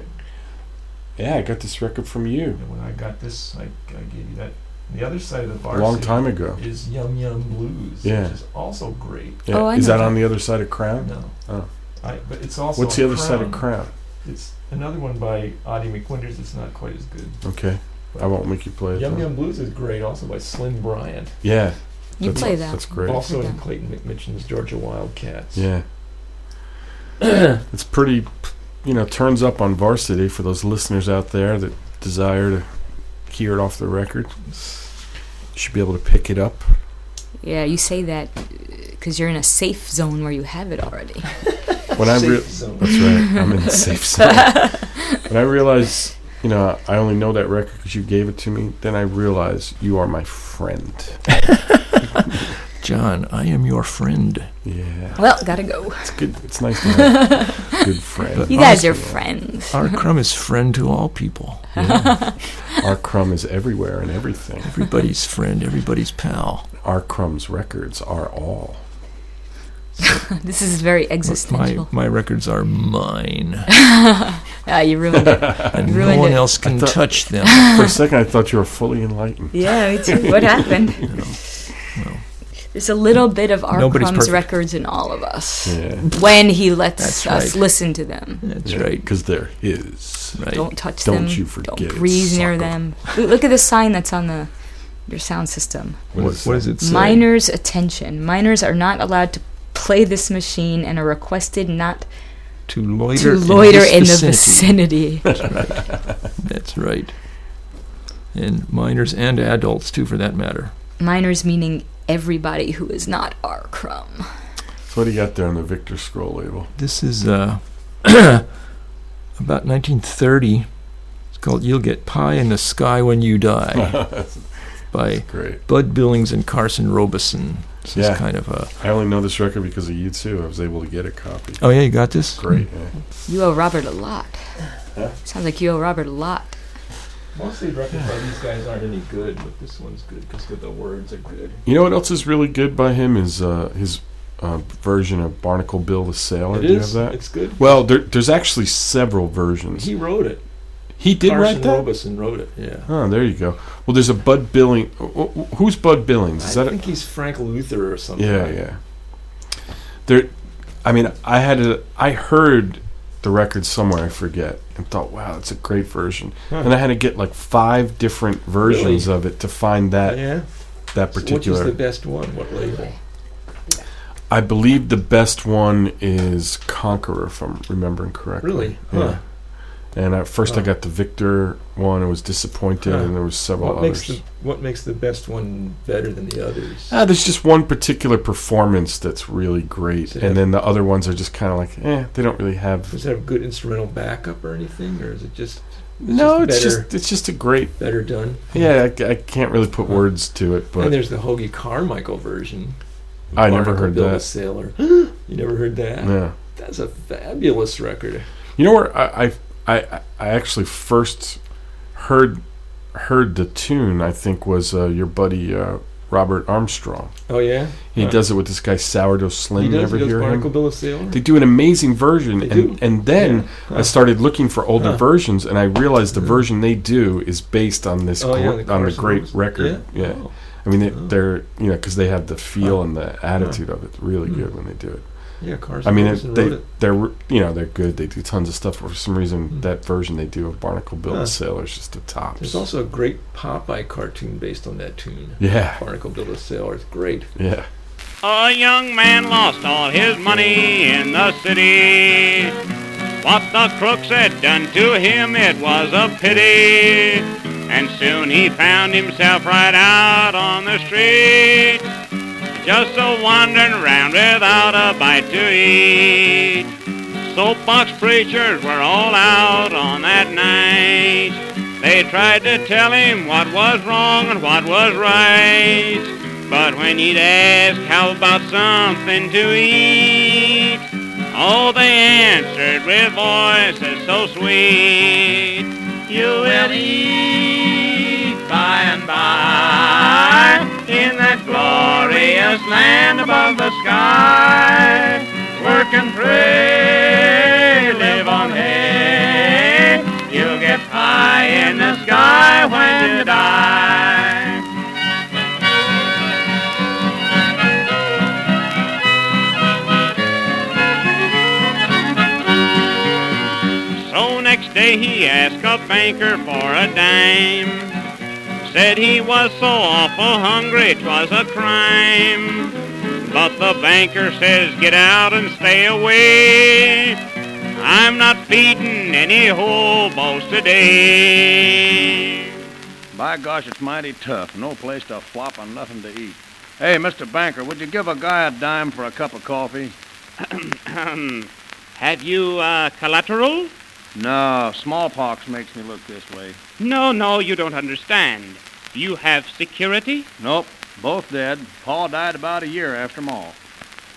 yeah, I got this record from you And when I got this, I, I gave you that. The other side of the a varsity long time ago. is Yum Yum Blues, Yeah. which is also great. Yeah. Oh, I Is know that that. on the other side of Crown? No. Oh. I, but it's also What's the on other side of Crown? It's another one by Oddie McWinders. It's not quite as good. Okay, I won't make you play it. Yum though. Yum Blues is great, also by Slim Bryant. Yeah, You That's- play that. that's great. Also in Clayton McMichen's Georgia Wildcats. yeah. it's pretty, you know, turns up on Varsity for those listeners out there that desire to hear it off the record. You should be able to pick it up. Yeah, you say that uh, because you're in a safe zone where you have it already. when I re- that's right, I'm in the safe zone. when I realize, you know, I only know that record because you gave it to me, then I realize you are my friend. John, I am your friend. Yeah, Well, gotta go. it's good. It's nice to have a good friend. You guys are friends. R. Crumb is friend to all people. Yeah. R. Crumb is everywhere and everything. Everybody's friend, everybody's pal. R. Crumb's records are all. This is very existential. my records are mine, Ah, you ruined it. and no ruined one it. else can thought- touch them. For a second, I thought you were fully enlightened. Yeah, me too. What happened? There's a little bit of our Nobody's Crumb's perfect. records in all of us. Yeah, When he lets That's us right. listen to them. That's right. Because they're his. Right. Don't touch Don't them. you forget Don't it, breathe near them. Look, look at the sign that's on the your sound system. What, is what does it say? Minors attention. Minors are not allowed to play this machine and are requested not to loiter, to loiter in, in the vicinity. That's right. That's right. And minors and adults too, for that matter. Minors meaning everybody who is not R. Crumb. So what do you got there on the Victor scroll label? This is uh, about 1930. It's called "You'll Get Pie in the Sky When You Die" by Great. Bud Billings and Carson Robison. This Yeah. is kind of a. I only know this record because of you too. I was able to get a copy. Oh yeah, you got this. Great. Yeah. You owe Robert a lot. Huh? Sounds like you owe Robert a lot. Most of records by these guys aren't any good, but this one's good because the words are good. You know what else is really good by him is uh, his uh, version of Barnacle Bill the Sailor. It do you have that? It's good. Well, there, there's actually several versions. He wrote it. He did Carson write that. Robison wrote it. Yeah. Oh, there you go. Well, there's a Bud Billing. wh- wh- Who's Bud Billings? Is I that? think he's Frank Luther or something. yeah, yeah. There. I mean, I had a. I heard the record somewhere. I forget, and thought, wow, that's a great version. Huh. And I had to get like five different versions of it to find that yeah. that So which is the best one? What label? I believe the best one is Conqueror, if I'm remembering correctly. Really? Yeah. And at first I got the Victor one I was disappointed, Huh. and there was several What makes others. the What makes the best one better than the others? Ah, there's just one particular performance that's really great, and have- then the other ones are just kind of like, eh, they don't really have. Does it have good instrumental backup or anything, or is it just no, just it's better- just it's just a great. better done? Yeah, I, I can't really put Huh. words to it, and but there's the Hoagy Carmichael version. I never heard Bill that. Sailor. you never heard that? yeah. That's a fabulous record. You know where I, I I I actually first heard heard the tune. I think was uh, your buddy uh, Robert Armstrong. Oh yeah, He Huh. does it with this guy Sourdough Slim. He You does. ever he hear Barnacle him? Bill the Sailor. They do an amazing version, They and do? and then Yeah. I started looking for older Huh. versions, and I realized the version they do is based on this Oh, gr- yeah, the on Carson great Robison. record. Yeah, Oh. I mean they, Oh. they're you know because they have the feel and the attitude of it. Really Hmm. good when they do it. Yeah, Carson I mean Robison they they're you know they're good. They do tons of stuff. For some reason, Hmm. that version they do of Barnacle Bill Huh. the Sailor is just the top. There's also a great Popeye cartoon based on that tune. yeah, Barnacle Bill the Sailor. It's great. yeah. A young man lost all his money in the city. What the crooks had done to him, it was a pity. And soon he found himself right out on the street. Just a wandering round without a bite to eat. Soapbox preachers were all out on that night. They tried to tell him what was wrong and what was right. But when he'd ask how about something to eat, oh, they answered with voices so sweet. You will eat by and by in that glorious land above the sky. Work and pray, live on hay. You'll get high in the sky when you die. So next day he asked a banker for a dime. Said he was so awful hungry, 'twas a crime. But the banker says, get out and stay away. I'm not feeding any hobos today. By gosh, it's mighty tough. No place to flop and nothing to eat. Hey, Mr. Banker, would you give a guy a dime for a cup of coffee? Have you, uh, collateral? No, smallpox makes me look this way. No, no, you don't understand. You have security? Nope, both dead. Pa died about a year after Ma.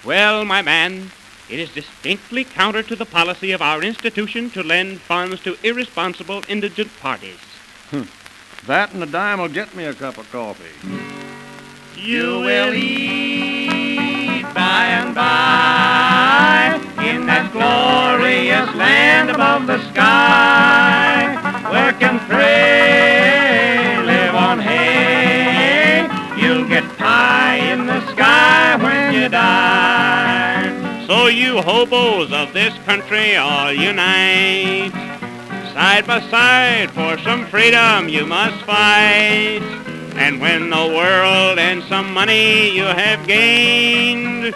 Well, my man, it is distinctly counter to the policy of our institution to lend funds to irresponsible indigent parties. That and a dime will get me a cup of coffee. You will eat by and by in that glorious land above the sky. Work and pray, live on hay. You'll get pie in the sky when you die. So you hobos of this country all unite. Side by side for some freedom you must fight. And when the world and some money you have gained,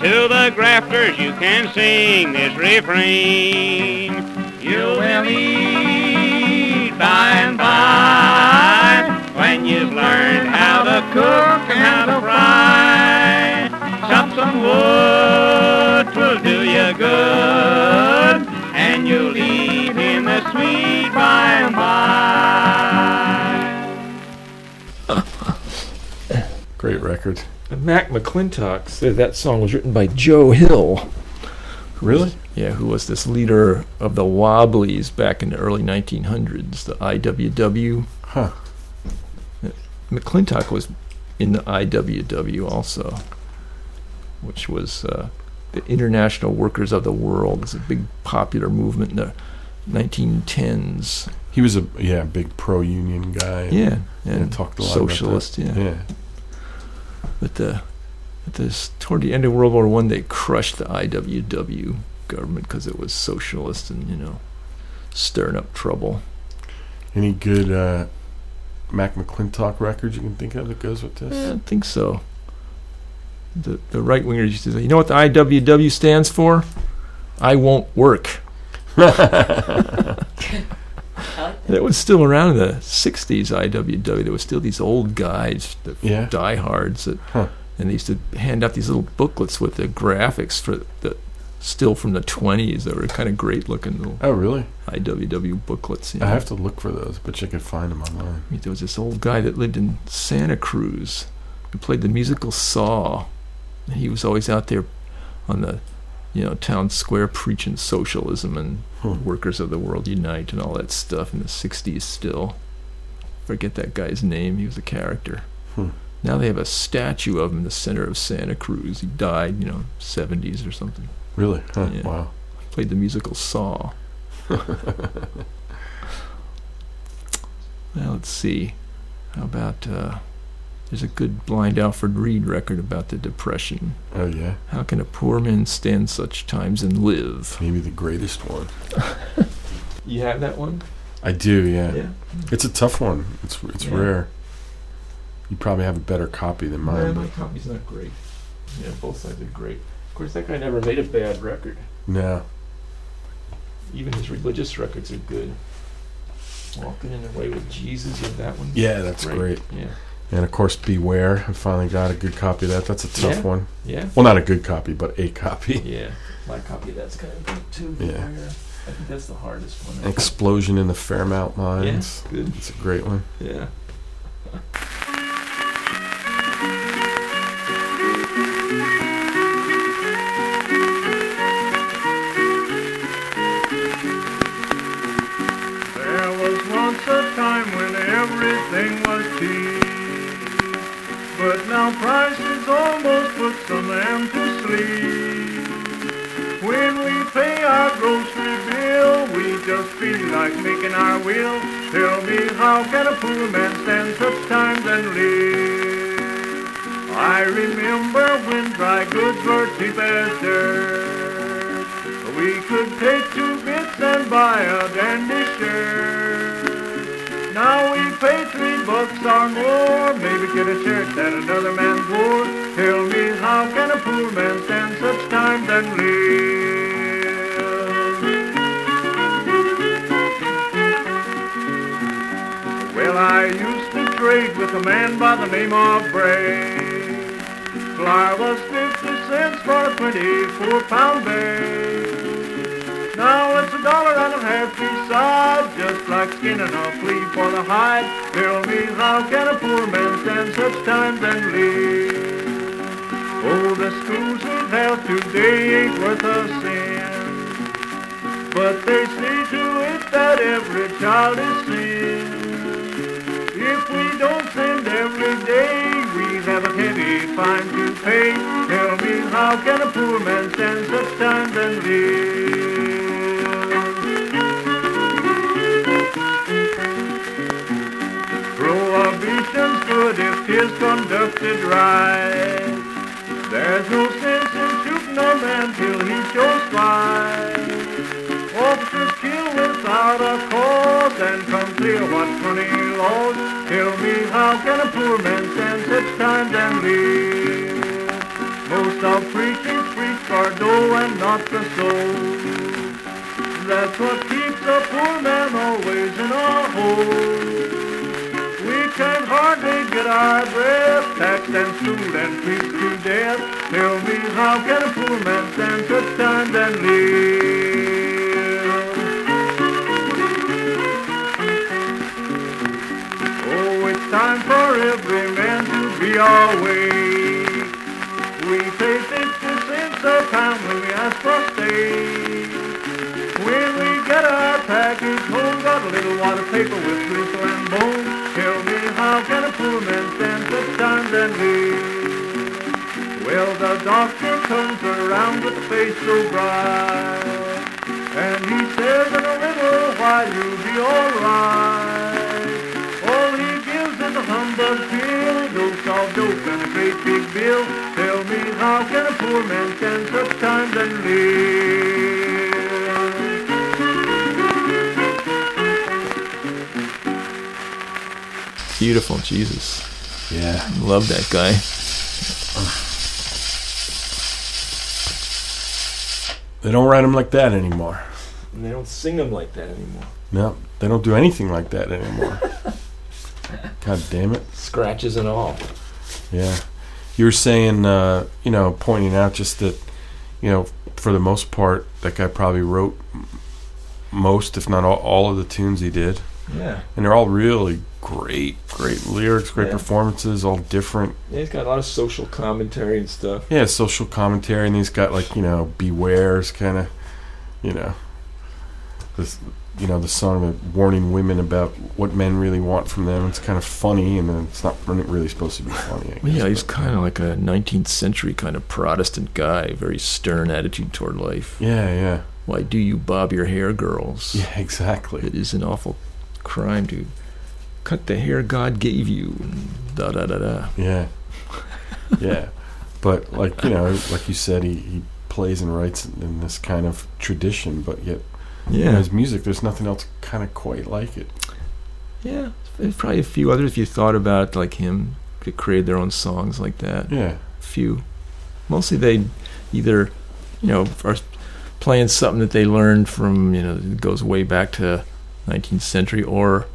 to the grafters you can sing this refrain. You will eat by and by when you've learned how to cook and how to fry. Chop some wood, twill do you good, and you'll eat in the sweet by and by. Great record. Mac McClintock said that song was written by Joe Hill. Really? Yeah, who was this leader of the Wobblies back in the early 1900s, the IWW. Huh. McClintock was in the IWW also, which was uh, the International Workers of the World. It's a big popular movement in the 1910s. He was a yeah big pro union guy. and- Yeah, yeah. and talked a lot about that. socialist. Yeah. Yeah. But the, at this toward the end of World War One, they crushed the IWW government because it was socialist and you know stirring up trouble. Any good uh, Mac McClintock records you can think of that goes with this? don't think so. The the right wingers used to say, you know what the IWW stands for? I won't work. That was still around in the '60s. IWW. There were still these old guys, the Yeah. diehards, that, Huh. and they used to hand out these little booklets with the graphics for the still from the 20s. that were kind of great looking little Oh, really? IWW booklets. you I have to look for those, but you can find them online. There was this old guy that lived in Santa Cruz who played the musical saw. And he was always out there on the, you know, town square preaching socialism and Hmm. workers of the world unite and all that stuff in the 60s still. Forget that guy's name. He was a character. Hmm. Now they have a statue of him in the center of Santa Cruz. He died, you know, 70s or something. Really? Huh. Yeah. Wow. Played the musical Saw. Well, let's see. How about uh, there's a good blind Alfred Reed record about the Depression. Oh, yeah. How can a poor man stand such times and live? Maybe the greatest one. You have that one? I do, yeah. Yeah. It's a tough one. It's it's Yeah. rare. You probably have a better copy than mine. Yeah, my copy's not great. Yeah, both sides are great. Of course, that guy never made a bad record. no. Even his religious records are good. Walking in the Way with Jesus, you have that one? Yeah, that's great. Yeah. And of course, Beware. I finally got a good copy of that. That's a tough Yeah? one. Yeah? Well, not a good copy, but a copy. Yeah. My copy of that's kind of good too. Yeah. I think that's the hardest one. Explosion in the Fairmount Mines. Yeah, good. It's a great one. Yeah. Now prices almost put some man to sleep. When we pay our grocery bill, we just feel like making our will. Tell me, how can a poor man stand such times and live? I remember when dry goods were cheap as dirt. We could take two bits and buy a dandy shirt. Now we pay three bucks or more, maybe get a shirt that another man wore. Tell me, how can a poor man stand such times and live? Well, I used to trade with a man by the name of Bray. Flour was 50 cents for a 24 pound bag. Just like skinning a flea for the hide. Tell me how can a poor man stand such times and live? Oh, the schools we have today ain't worth a cent. But they see to it that every child is sin. If we don't send every day, we have a heavy fine to pay. Tell me how can a poor man stand such times and live? Conducted right. There's no sense in shooting a man till he shows fight. Officers kill without a cause and come clear what funny laws. Tell me how can a poor man stand such times and live? Most of preachers preach for dough and not the soul. That's what keeps a poor man always in a hole. We can hardly get our breath, taxed and schooled and preached to death. Tell me how can a poor man stand such times and live? Oh, it's time for every man to be awake. We pay fifty cents a pound when we ask for steak. When we get our package home, got a little water paper with gristle and bone. Tell me how can a poor man stand such times and live? Well, the doctor comes around with face so bright, and he says in a little while you'll be alright. All he gives is a humbug pill, a dose of dope and a great big bill. Tell me how can a poor man stand such times and live? Beautiful, Jesus. Yeah. Love that guy. They don't write them like that anymore. And they don't sing them like that anymore. No, they don't do anything like that anymore. God damn it. Scratches and all. Yeah. You were saying, uh, you know, pointing out just that, you know, for the most part, that guy probably wrote most, if not all, all of the tunes he did. Yeah. And they're all really great, great lyrics, great Yeah. performances, all different. yeah. He's got a lot of social commentary and stuff. Yeah, social commentary, and he's got like you know, beware's kind of, you know, this, you know, the song of warning women about what men really want from them. It's kind of funny, and then it's not really supposed to be funny. I guess, yeah, he's kind of like a 19th century kind of Protestant guy, very stern attitude toward life. yeah, yeah, Why do you bob your hair, girls? yeah, exactly. It is an awful crime to cut the hair God gave you. Da da da da. Yeah, yeah, but like you know, like you said, he, he plays and writes in this kind of tradition, but yet Yeah, his music, there's nothing else kind of quite like it. yeah. There's probably a few others if you thought about it, like him, could create their own songs like that. Yeah, few. Mostly they either, you know, are playing something that they learned from, you know, it goes way back to 19th century, or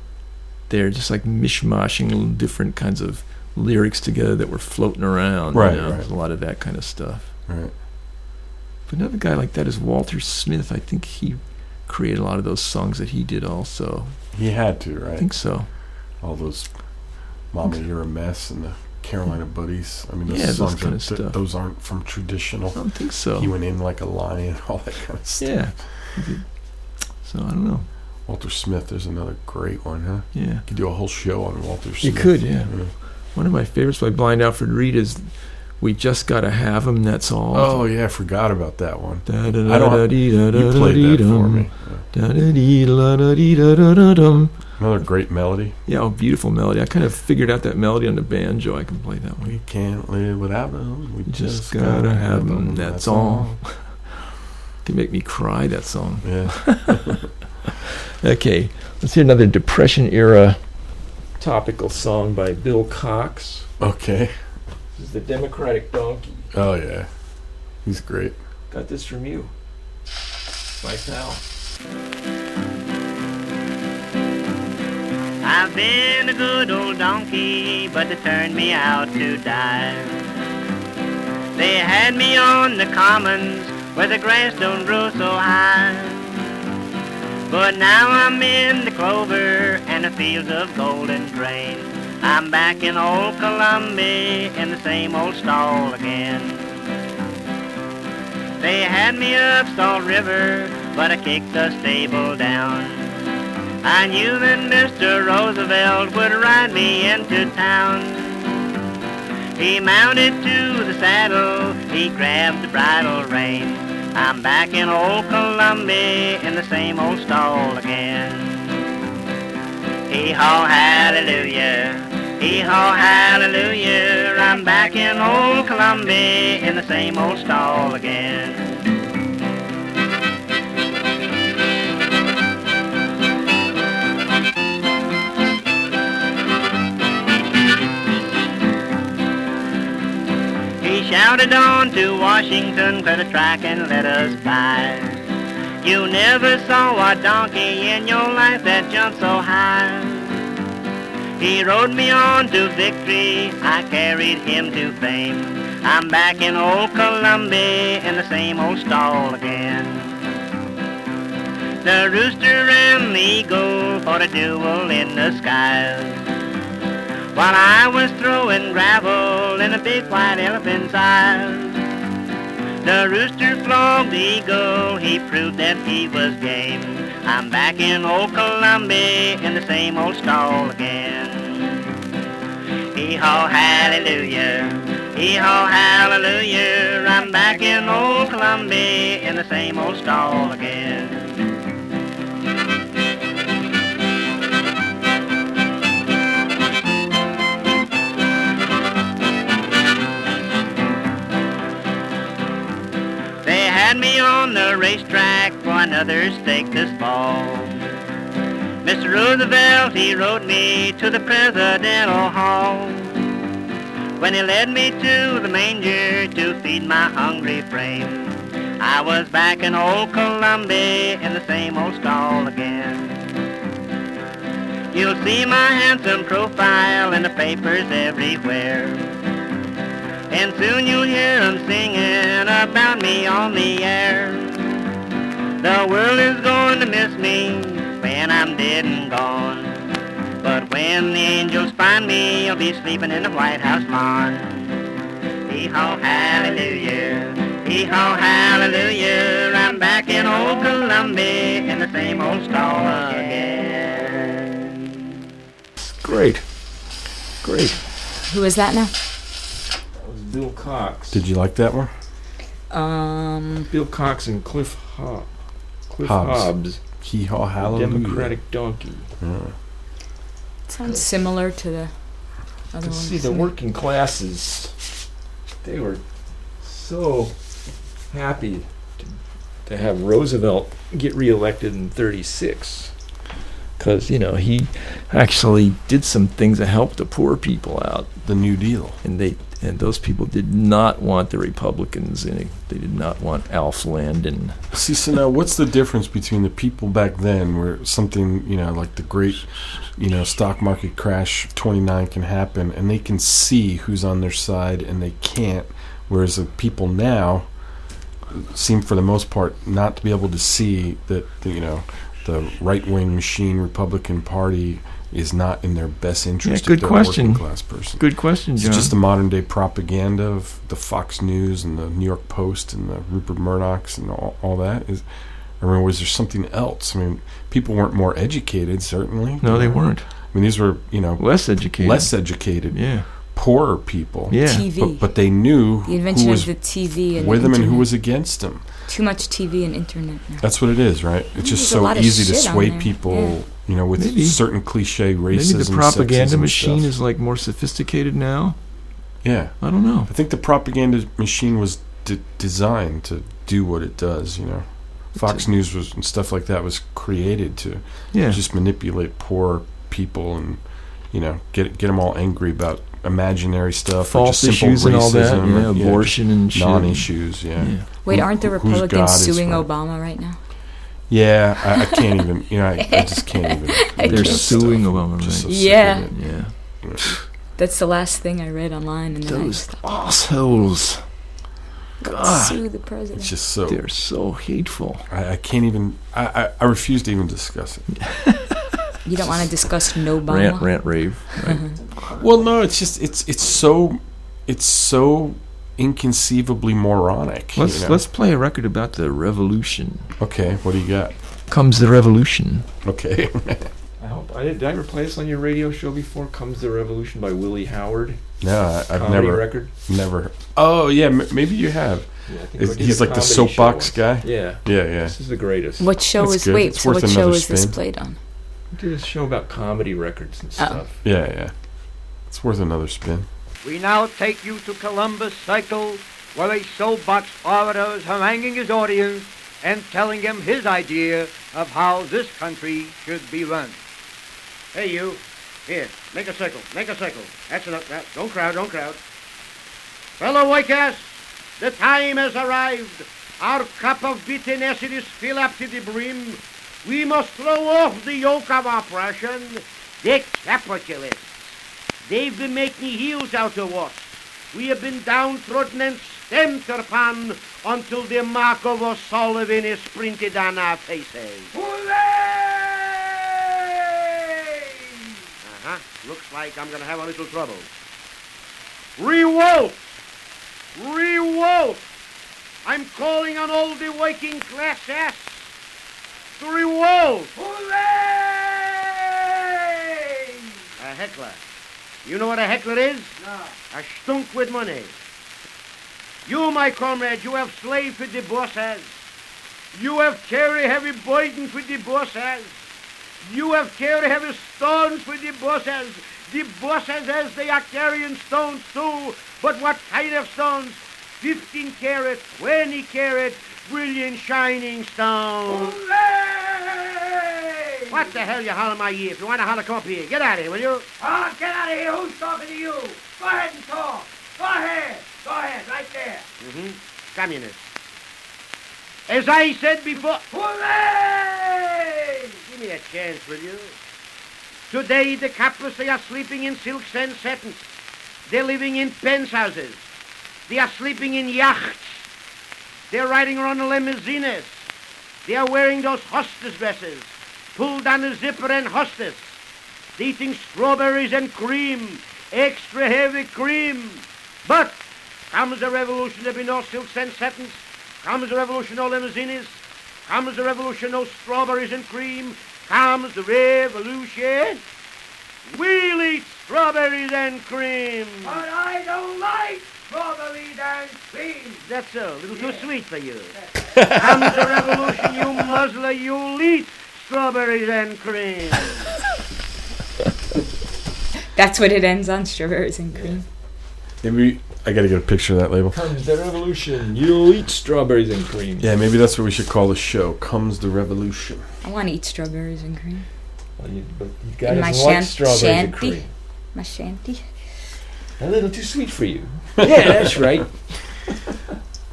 they're just like mishmashing different kinds of lyrics together that were floating around. Right, you know, right. A lot of that kind of stuff. right. But another guy like that is Walter Smith. I think he created a lot of those songs that he did also. He had to, right? I think so. all those "Mama, You're a Mess" and the Carolina Buddies. I mean, those Yeah, those songs kind are, th- stuff. those aren't from traditional. I don't think so. He went in like a lion, all that kind of stuff. yeah. So I don't know. Walter Smith, there's another great one, huh? Yeah. You Could do a whole show on Walter Smith. You could, yeah. One of my favorites by Blind Alfred Reed is "We Just Gotta Have 'Em." That's all. Oh yeah, I forgot about that one. Da, da, I don't- da, da, da, You played that for me. Da, da, dee, la, da, dee, da, da, da, dum. Another great melody. Yeah, oh, beautiful melody. I kind of figured out that melody on the banjo. I can play that one. We can't live without them. We just, just gotta have 'em, 'em, That's all. Can make me cry. That song. Yeah. Okay, let's hear another Depression era topical song by Bill Cox. Okay. This is the Democratic Donkey. Oh yeah. He's great. Got this from you, my pal. I've been a good old donkey, but they turned me out to die. They had me on the commons where the grass don't grow so high. But now I'm in the clover and the fields of golden grain. I'm back in old Columbia in the same old stall again. They had me up Salt River, but I kicked the stable down. I knew that Mr. Roosevelt would ride me into town. He mounted to the saddle, he grabbed the bridle rein. I'm back in old Columbia in the same old stall again. Hee-haw, hallelujah. Hee-haw, hallelujah. I'm back in old Columbia in the same old stall again. Shouted on to Washington, clear the track and let us by. You never saw a donkey in your life that jumped so high. He rode me on to victory, I carried him to fame. I'm back in old Columbia in the same old stall again. The rooster and the eagle fought a duel in the skies. While I was throwing gravel in a big white elephant's eyes. The rooster flogged the eagle, he proved that he was game. I'm back in old Columbia in the same old stall again. Hee-haw, hallelujah. Hee-haw, hallelujah. I'm back in old Columbia in the same old stall again. Had me on the racetrack for another stake this fall. Mr. Roosevelt, he rode me to the Presidential Hall. When he led me to the manger to feed my hungry frame, I was back in old Columbia in the same old stall again. You'll see my handsome profile in the papers everywhere. And soon you'll hear 'em singing about me on the air. The world is going to miss me when I'm dead and gone. But when the angels find me, I'll be sleeping in the White House lawn. Hee-haw, hallelujah. Hee-haw, hallelujah. I'm back in old Columbia in the same old stall again. Great. Great. Who is that now? That was Bill Cox. Did you like that one? Um, Bill Cox and Cliff Hobb. Cliff Hobbs. Hobbs. Hee haw hallelujah. Democratic donkey. Yeah. sounds similar to the other To one. see the working classes, they were so happy to, to have Roosevelt get reelected in 36. Because, you know, he actually did some things that helped the poor people out. The New Deal. And they and those people did not want the Republicans in it. They did not want Alf Landon. See, so now what's the difference between the people back then, where something, you know, like the great, you know, stock market crash 29 can happen, and they can see who's on their side and they can't, whereas the people now seem, for the most part, not to be able to see that, you know, the right wing machine Republican Party is not in their best interest. good they're a question. working class person. Good question, John. it just the modern day propaganda of the Fox News and the New York Post and the Rupert Murdochs and all, all that? Is I mean, was there something else? I mean, people weren't more educated, certainly. no, they weren't. I mean, these were you know Less educated. less educated, Yeah. Poorer people. Yeah. TV. But, but they knew the invention who was of the TV and with the them and who was against them. too much TV and internet. Now. That's what it is, right? It's just so easy to sway people, Yeah. you know, with Maybe. certain cliche racism. Maybe the propaganda machine stuff. is like more sophisticated now. yeah. I don't know. I think the propaganda machine was d- designed to do what it does. You know, Fox News was and stuff like that was created to Yeah. just manipulate poor people and you know get get them all angry about imaginary stuff, or False just simple issues and all that. racism Yeah, or, you know, abortion and shit. non-issues. Yeah, Yeah. Wait, aren't the Republicans suing right? Obama right now? Yeah, I, I can't even. You know, I, I just can't even. They're suing stuff. Obama, I'm just so right? sick Yeah. Yeah. That's the last thing I read online, and Those assholes. God, Sue the president. It's just so. they're so hateful. I, I can't even. I, I, I refuse to even discuss it. you don't want to discuss no Obama. Rant, rant, rave. Uh-huh. Well, no, it's just it's it's so it's so inconceivably moronic. Let's know? let's play a record about the revolution. Okay, what do you got? Comes the revolution. Okay. I hope I did. Did I ever play this on your radio show before? Comes the revolution by Willie Howard. no, I, I've Comedy never record. never. Oh yeah, m- maybe you have. Yeah, I think Is- he's like the soapbox guy? Yeah, Yeah, yeah. this is the greatest. What show That's is good. wait? It's So what show another is this played on? We did a show about comedy records and oh. stuff. Yeah, yeah. It's worth another spin. We now take you to Columbus Circle, where a soapbox orator is haranguing his audience and telling them his idea of how this country should be run. Hey, you. Here, make a circle. Make a circle. That's enough. Now, don't crowd. Don't crowd. Fellow Wakers, the time has arrived. Our cup of bitterness is filled up to the brim. We must throw off the yoke of oppression. The capitalists. They've been making heels out of us. We have been downtrodden and stamped upon until the mark of O'Sullivan is printed on our faces. Uh-huh. Looks like I'm gonna have a little trouble. Revolt! Revolt! I'm calling on all the working classes to revolt! A heckler. You know what a heckler is? No. A stunk with money. You, my comrade, you have slaved for the bosses. You have carried heavy burdens for the bosses. You have carried heavy stones for the bosses. The bosses, as they are carrying stones too. But what kind of stones? 15 carat, 20 carat, brilliant shining stones. What the hell you holler my ear? If you want to holler, come up here. Get out of here, will you? Oh, get out of here. Who's talking to you? Go ahead and talk. Go ahead. Go ahead, right there. Mm-hmm. Communist. As I said before... Hooray! Give me a chance, will you? Today, the capitalists, they are sleeping in silks and satins. They're living in penthouses. They are sleeping in yachts. They're riding around in limousines. They are wearing those hostess dresses, pulled down the zipper and hostess. They're eating strawberries and cream, extra heavy cream. But comes the revolution, there'll be no silks and satins. Comes the revolution, no limousines. Comes the revolution, no strawberries and cream. Comes the revolution. We'll eat strawberries and cream. But I don't like strawberries and cream. That's so, a little too sweet for you. Comes the revolution, you muzzler, you'll eat strawberries and cream. That's what it ends on: strawberries and cream. Maybe I got to get a picture of that label. Comes the revolution. You'll eat strawberries and cream. Yeah, maybe that's what we should call the show. Comes the revolution. I want to eat strawberries and cream. Well, you, but you guys In my want shan- strawberries and cream. My shanty. A little too sweet for you. yeah, that's right.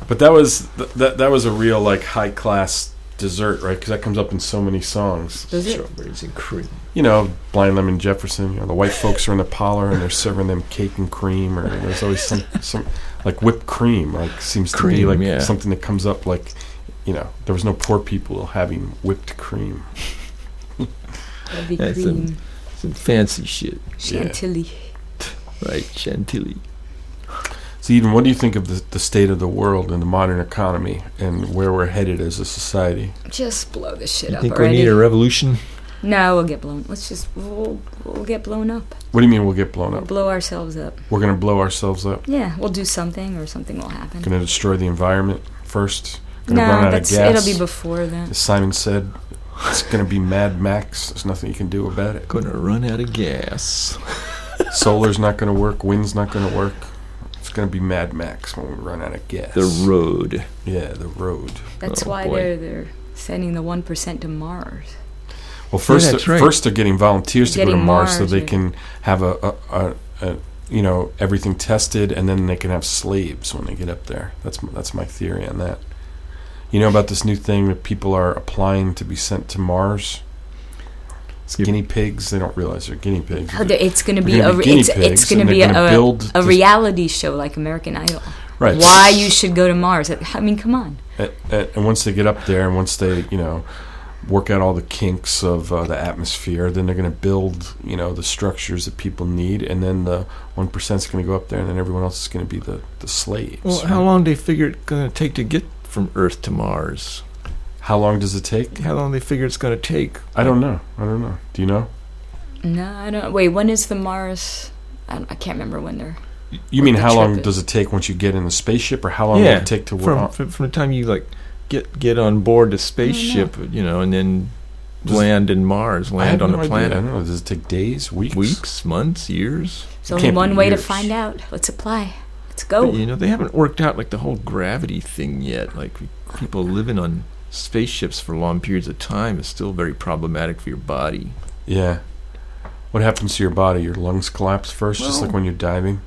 But that was th- that that was a real like high class dessert, right? Because that comes up in so many songs. Does it? Strawberries and cream. You know, Blind Lemon Jefferson. You know, the white folks are in the parlor and they're serving them cake and cream, or there's always some some like whipped cream. Like seems to be like yeah. something that comes up. Like you know, there was no poor people having whipped cream. Heavy That's cream. some, some fancy shit. Chantilly. Right, chantilly. So, Eden, what do you think of the, the state of the world and the modern economy and where we're headed as a society? Just blow this shit You up think already. we need a revolution? no, we'll get blown. Let's just we'll, we'll get blown up. What do you mean we'll get blown We'll up? blow ourselves up. We're going to blow ourselves up? Yeah, we'll do something or something will happen. Going to destroy the environment first? Going to no, run out that's of gas? it'll be before that. As Simon said, it's going to be Mad Max. There's nothing you can do about it. Gonna run out of gas. Solar's not going to work. Wind's not going to work. It's going to be Mad Max when we run out of gas. The road. Yeah, the road. That's Oh, why boy. they're they're sending the one percent to Mars. Well, first, that's right. first they're getting volunteers to go to Getting Mars, so they can have a, a, a, a, you know, everything tested, and then they can have slaves when they get up there. That's m- that's my theory on that. You know about this new thing that people are applying to be sent to Mars. It's guinea pigs. They don't realize they're guinea pigs. Oh, it's going to be gonna a be re- guinea it's, it's going to be a, gonna a, build a reality show like American Idol. Right. Why you should go to Mars? I mean, come on. And, and once they get up there, and once they, you know, work out all the kinks of uh, the atmosphere, then they're going to build, you know, the structures that people need, and then the one percent is going to go up there, and then everyone else is going to be the the slaves. Well, how long do they figure it's going to take to get from Earth to Mars? How long does it take? How long do they figure it's going to take? I don't know. I don't know. Do you know? No, I don't. Wait, when is the Mars? I, I can't remember when they're. You mean the how long trip does it take once you get in the spaceship, or how long yeah, will it take to from, work? from from the time you like get get on board the spaceship, mm-hmm. you know, and then Does- land in Mars, land on no the idea. I don't know. Does it take days, weeks? Weeks, months, years. There's only one way to find out. Let's apply. Let's go. But, you know, they haven't worked out like the whole gravity thing yet. Like people living on spaceships for long periods of time is still very problematic for your body. Yeah. What happens to your body? Your lungs collapse first, just like when you're diving.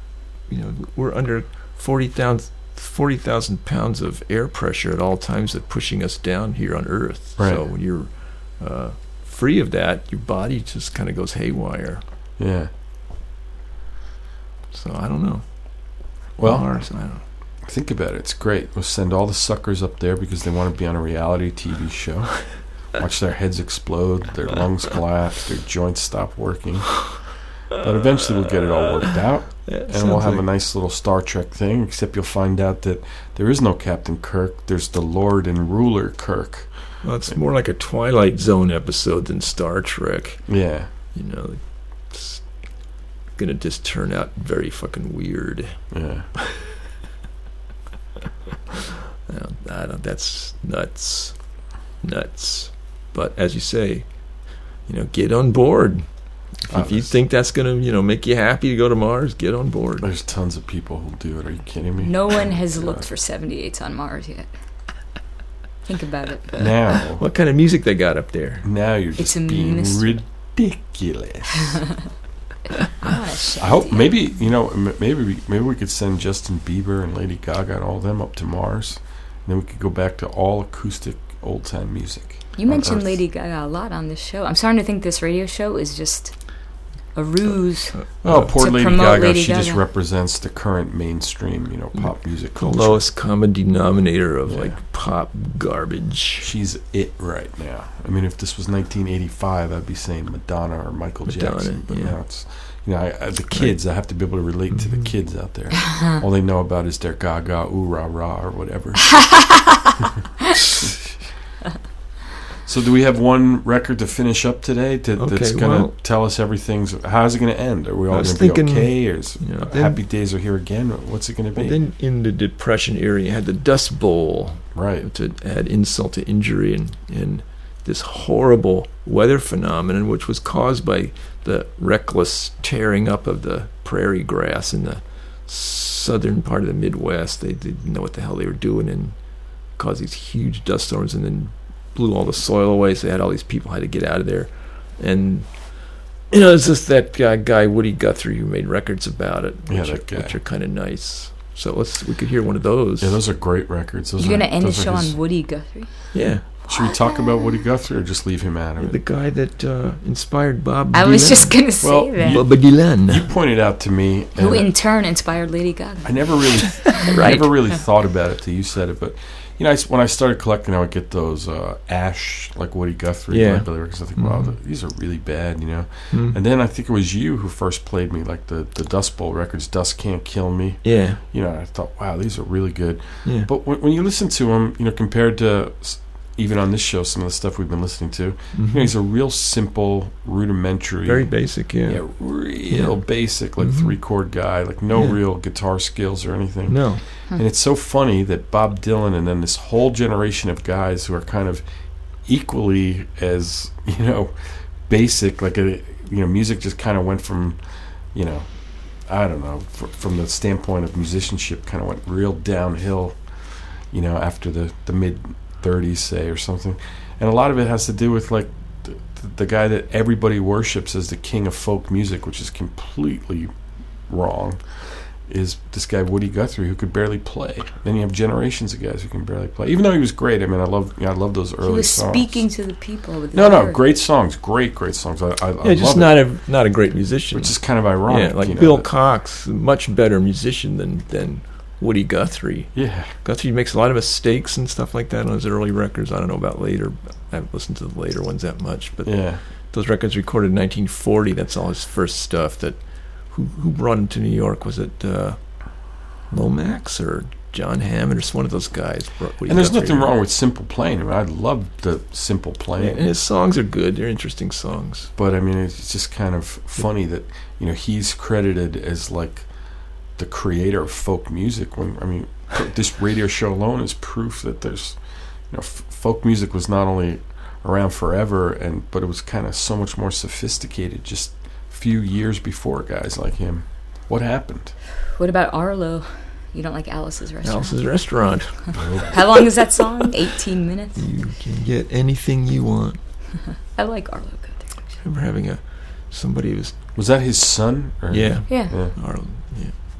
You know, we're under 40,000 40,000 pounds of air pressure at all times that pushing us down here on Earth. Right. So when you're uh, free of that, your body just kind of goes haywire. Yeah. So I don't know. Well, Mars, I don't know. Think about it. It's great. We'll send all the suckers up there because they want to be on a reality TV show. Watch their heads explode, their lungs collapse, their joints stop working. But eventually we'll get it all worked out. Yeah, and we'll have a nice little Star Trek thing, except you'll find out that there is no Captain Kirk. There's the Lord and Ruler Kirk. Well, it's more like a Twilight Zone episode than Star Trek. Yeah. You know, it's gonna just turn out very fucking weird. Yeah. I don't, I don't, that's nuts, nuts. But as you say, you know, get on board. If, if you think that's gonna, you know, make you happy to go to Mars, get on board. There's tons of people who'll do it. Are you kidding me? No one has looked for 78s on Mars yet. Think about it. Now, What kind of music they got up there? now you're just a being mystery. ridiculous. I I hope maybe you know maybe we, maybe we could send Justin Bieber and Lady Gaga and all them up to Mars, and then we could go back to all acoustic old time music. You mentioned Earth. Lady Gaga a lot on this show. I'm starting to think this radio show is just a ruse. Oh, Uh, poor to Lady Gaga. Lady she just represents the current mainstream, you know, pop music the lowest common denominator of Yeah. like pop garbage. She's it right now. I mean, if this was 1985, I'd be saying Madonna or Michael Madonna, Jackson. But yeah. now it's, you know, I, I, the kids. I have to be able to relate to the Mhm. kids out there. All they know about is their Gaga, ooh rah rah, or whatever. so, do we have one record to finish up today to, that's going to well- tell us everything's? How's it going to end? Are we all going to be okay? Or is you know, uh, then- Happy Days are here again? What's it going to Well, be? then in the Depression era, you had the Dust Bowl right. to add insult to injury and, and this horrible weather phenomenon, which was caused by the reckless tearing up of the prairie grass in the southern part of the Midwest. They didn't know what the hell they were doing and caused these huge dust storms and then blew all the soil away. So they had all these people had to get out of there. And, you know, it's just that guy, guy Woody Guthrie who made records about it, Yeah, which, that are, guy. which are kind of nice. So let's we could hear one of those. Yeah, those are great records. Those You're are, going to end the show his- on Woody Guthrie? yeah. Should we talk about Woody Guthrie or just leave him out of The guy that uh, inspired Bob. Dylan. I was just going to say Well, that. Bob Dylan. You pointed out to me, Who in turn inspired Lady Gaga? I never really, I never really thought about it till you said it. But you know, I s when I started collecting, I would get those uh, Asch like Woody Guthrie Yeah. Leadbelly records. I think, wow, Mhm. these are really bad, you know. Hmm. And then I think it was you who first played me like the the Dust Bowl records, Dust Can't Kill Me. yeah, You know, I thought, wow, these are really good. yeah. But when, when you listen to them, you know, compared to s- even on this show, some of the stuff we've been listening to, you know, he's a real simple, rudimentary, Mm-hmm. Very basic, yeah. yeah, real Yeah. basic, like Mhm. three chord guy, like no Yeah. real guitar skills or anything. No, And it's so funny that Bob Dylan and then this whole generation of guys who are kind of equally as you know basic, like a you know, music just kind of went from you know, I don't know, fr- from the standpoint of musicianship, kind of went real downhill. You know, after the the mid '30s, say, or something, and a lot of it has to do with like the, the guy that everybody worships as the king of folk music, which is completely wrong. is this guy Woody Guthrie who could barely play. Then you have generations of guys who can barely play. Even though he was great, I mean, I love, you know, I love those early He was songs. speaking to the people. With his No, no, words. great songs, great, great songs. I, I, I Yeah, just love not it, a not a great musician. which is kind of ironic. yeah, like you know, Bill that- Cox, much better musician than than Woody Guthrie. Yeah, Guthrie makes a lot of mistakes and stuff like that on his early records. I don't know about later. I haven't listened to the later ones that much, but yeah. those records recorded in 1940. That's all his first stuff. That who who brought him to New York? Was it uh, Lomax or John Hammond or just one of those guys? brought Woody And there's Guthrie nothing wrong with simple playing. I mean, I love the simple playing. and his songs are good. They're interesting songs. but I mean, it's just kind of funny that you know he's credited as like the creator of folk music. When I mean, this radio show alone is proof that there's you know f- folk music was not only around forever and but it was kind of so much more sophisticated just a few years before guys like him. What happened? What about Arlo? You don't like Alice's restaurant? Alice's Restaurant. How long is that song? 18 minutes? You can get anything you want. I like Arlo Guthrie. I remember having a somebody who was Was that his son? Or yeah. Yeah. Yeah. Arlo, yeah.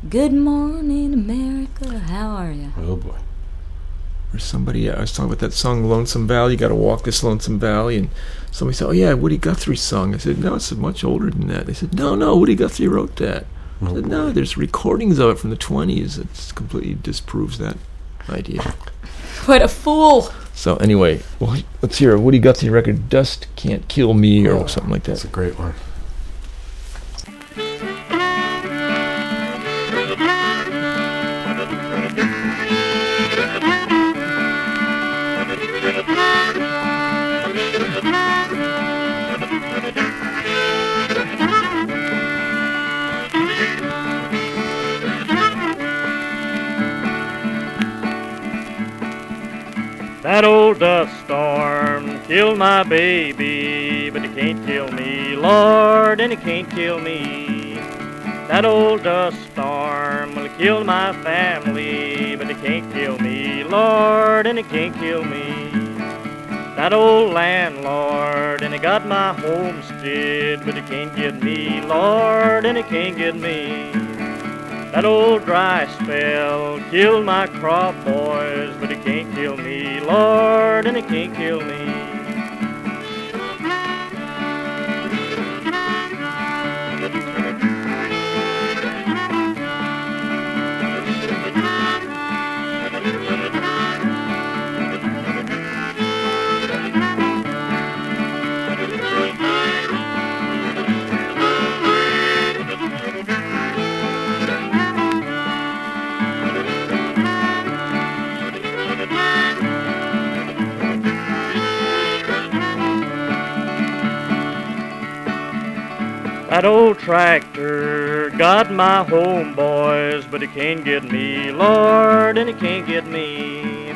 Good morning, America. How are you? Oh boy. or somebody I was talking about that song Lonesome Valley. You got to walk this Lonesome Valley, and somebody said, "Oh yeah, Woody Guthrie's song." I said, "No, it's much older than that." They said, "No, no, Woody Guthrie wrote that." I Oh, said, "No, there's recordings of it from the '20s. It completely disproves that idea." What a fool! So anyway, well, let's hear a Woody Guthrie record, "Dust Can't Kill Me" or oh, something like that. That's a great one. That old dust storm killed my baby, but it can't kill me, Lord, and it can't kill me. That old dust storm will kill my family, but it can't kill me, Lord, and it can't kill me. That old landlord, and it got my homestead, but it can't get me, Lord, and it can't get me. That old dry spell killed my crop, boys, but it can't kill me, Lord, and it can't kill me. That old tractor got my home, boys, but it can't get me, Lord, and it can't get me.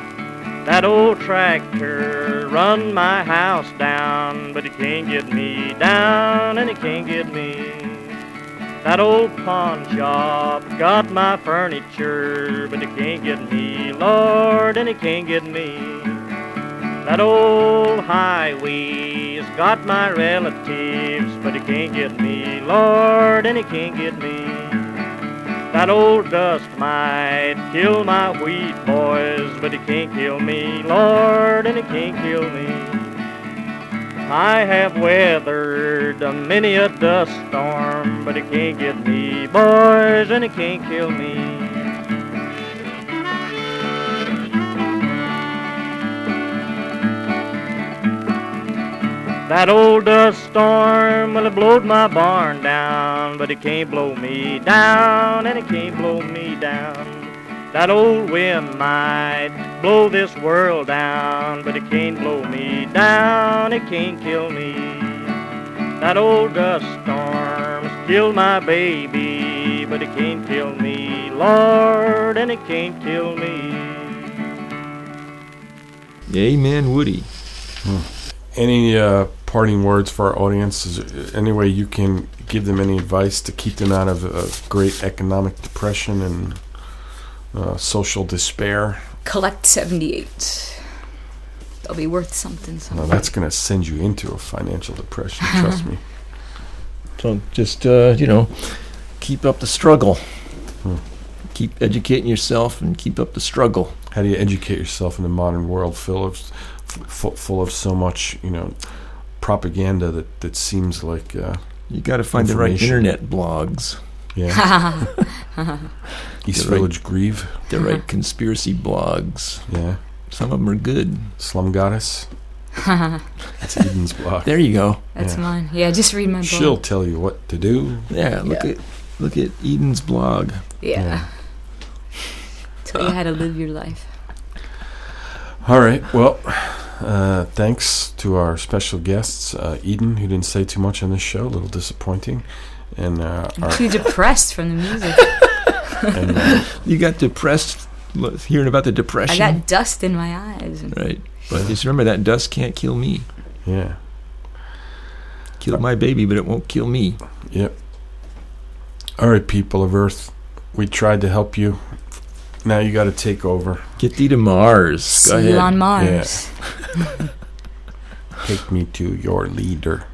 That old tractor run my house down, but it can't get me down, and it can't get me. That old pawn shop got my furniture, but it can't get me, Lord, and it can't get me. That old got my relatives, but he can't get me, Lord, and he can't get me. That old dust might kill my wheat, boys, but he can't kill me, Lord, and he can't kill me. I have weathered a many a dust storm, but it can't get me, boys, and it can't kill me. That old dust storm, well, it blowed my barn down, but it can't blow me down, and it can't blow me down. That old wind might blow this world down, but it can't blow me down, it can't kill me. That old uh, dust storm's killed my baby, but it can't kill me, Lord, and it can't kill me. Amen, Woody. Hmm. Any uh, parting words for our audience? Is there any way you can give them any advice to keep them out of a great economic depression and uh, social despair? Collect 78. They'll be worth something. Now that's going to send you into a financial depression. Trust me. So just uh, you know, keep up the struggle. keep educating yourself and keep up the struggle. How do you educate yourself in the modern world, full of full, full of so much you know propaganda that that seems like uh, You got to find the right internet blogs, yeah East The right- Village Grieve, the right conspiracy blogs. yeah Some of them are good. Slum Goddess. That's Eden's blog. There you go. That's Yeah. mine. Yeah, just read my book. She'll tell you what to do. Yeah, look Yeah. at look at Eden's blog. Yeah. Yeah. Tell you how to live your life. All right. Well, uh, thanks to our special guests, uh, Eden, who didn't say too much on this show. A little disappointing. And uh, I'm too depressed from the music. and, uh, You got depressed hearing about the depression. I got dust in my eyes. right. But just remember that dust can't kill me. yeah. Kill my baby, but it won't kill me. Yep. All right, people of Earth, we tried to help you. Now you got to take over. Get thee to Mars. See Go ahead. you on Mars. Take me to your leader.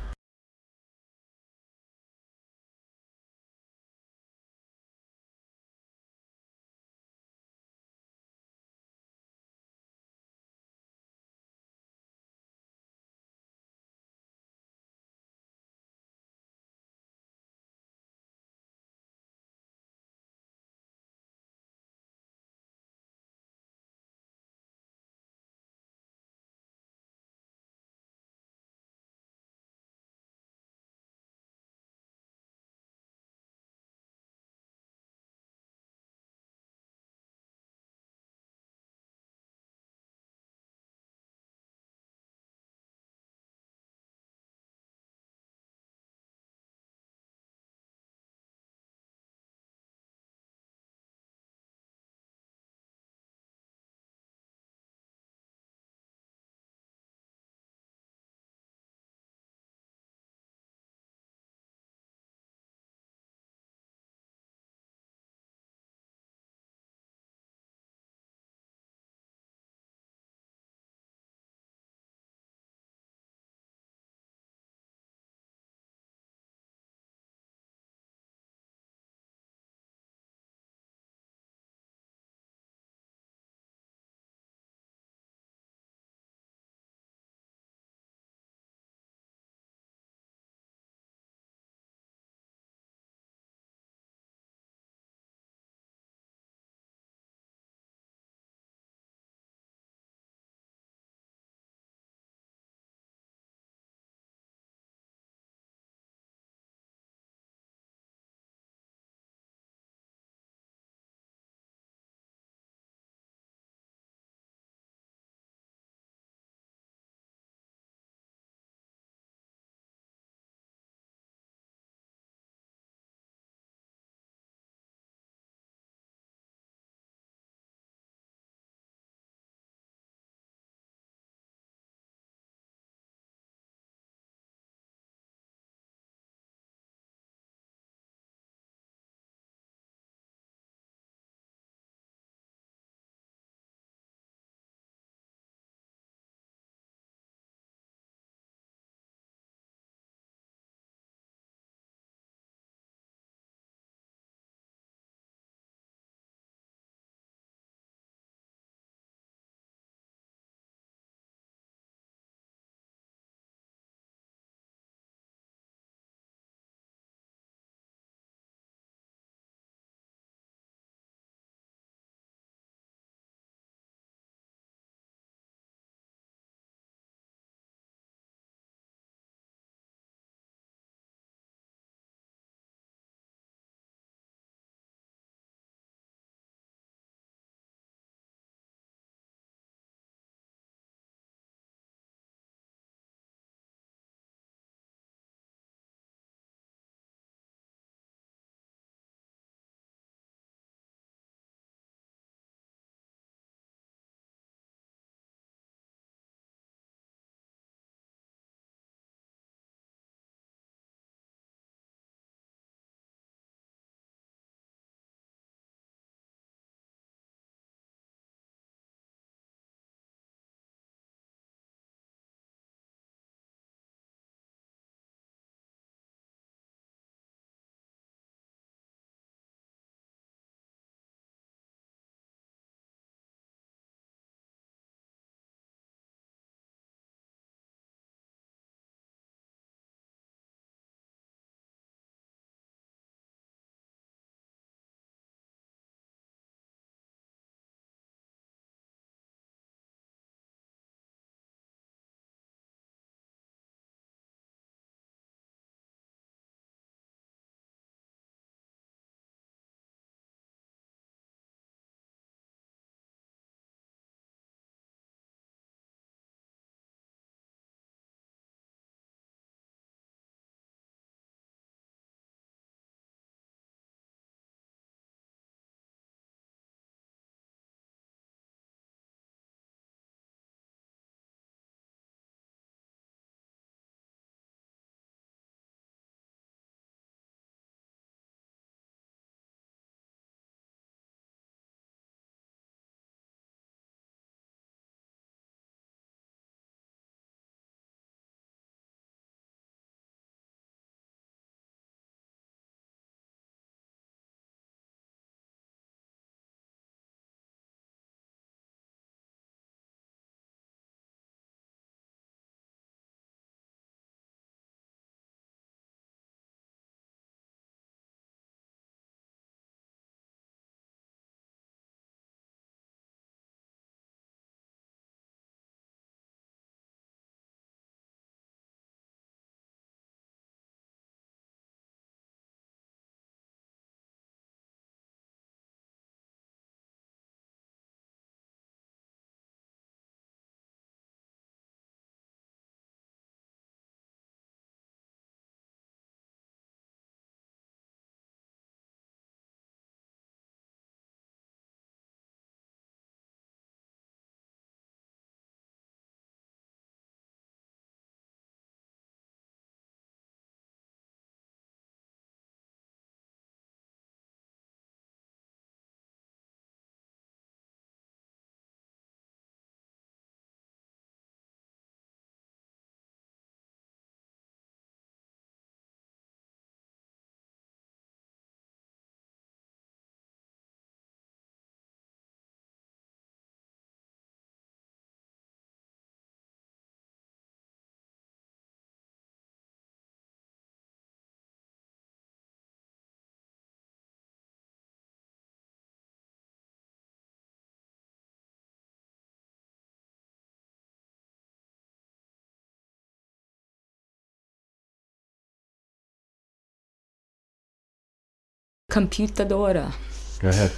Computadora. Go ahead.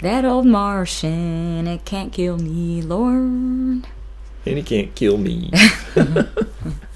That old Martian, it can't kill me, Lord. And he can't kill me.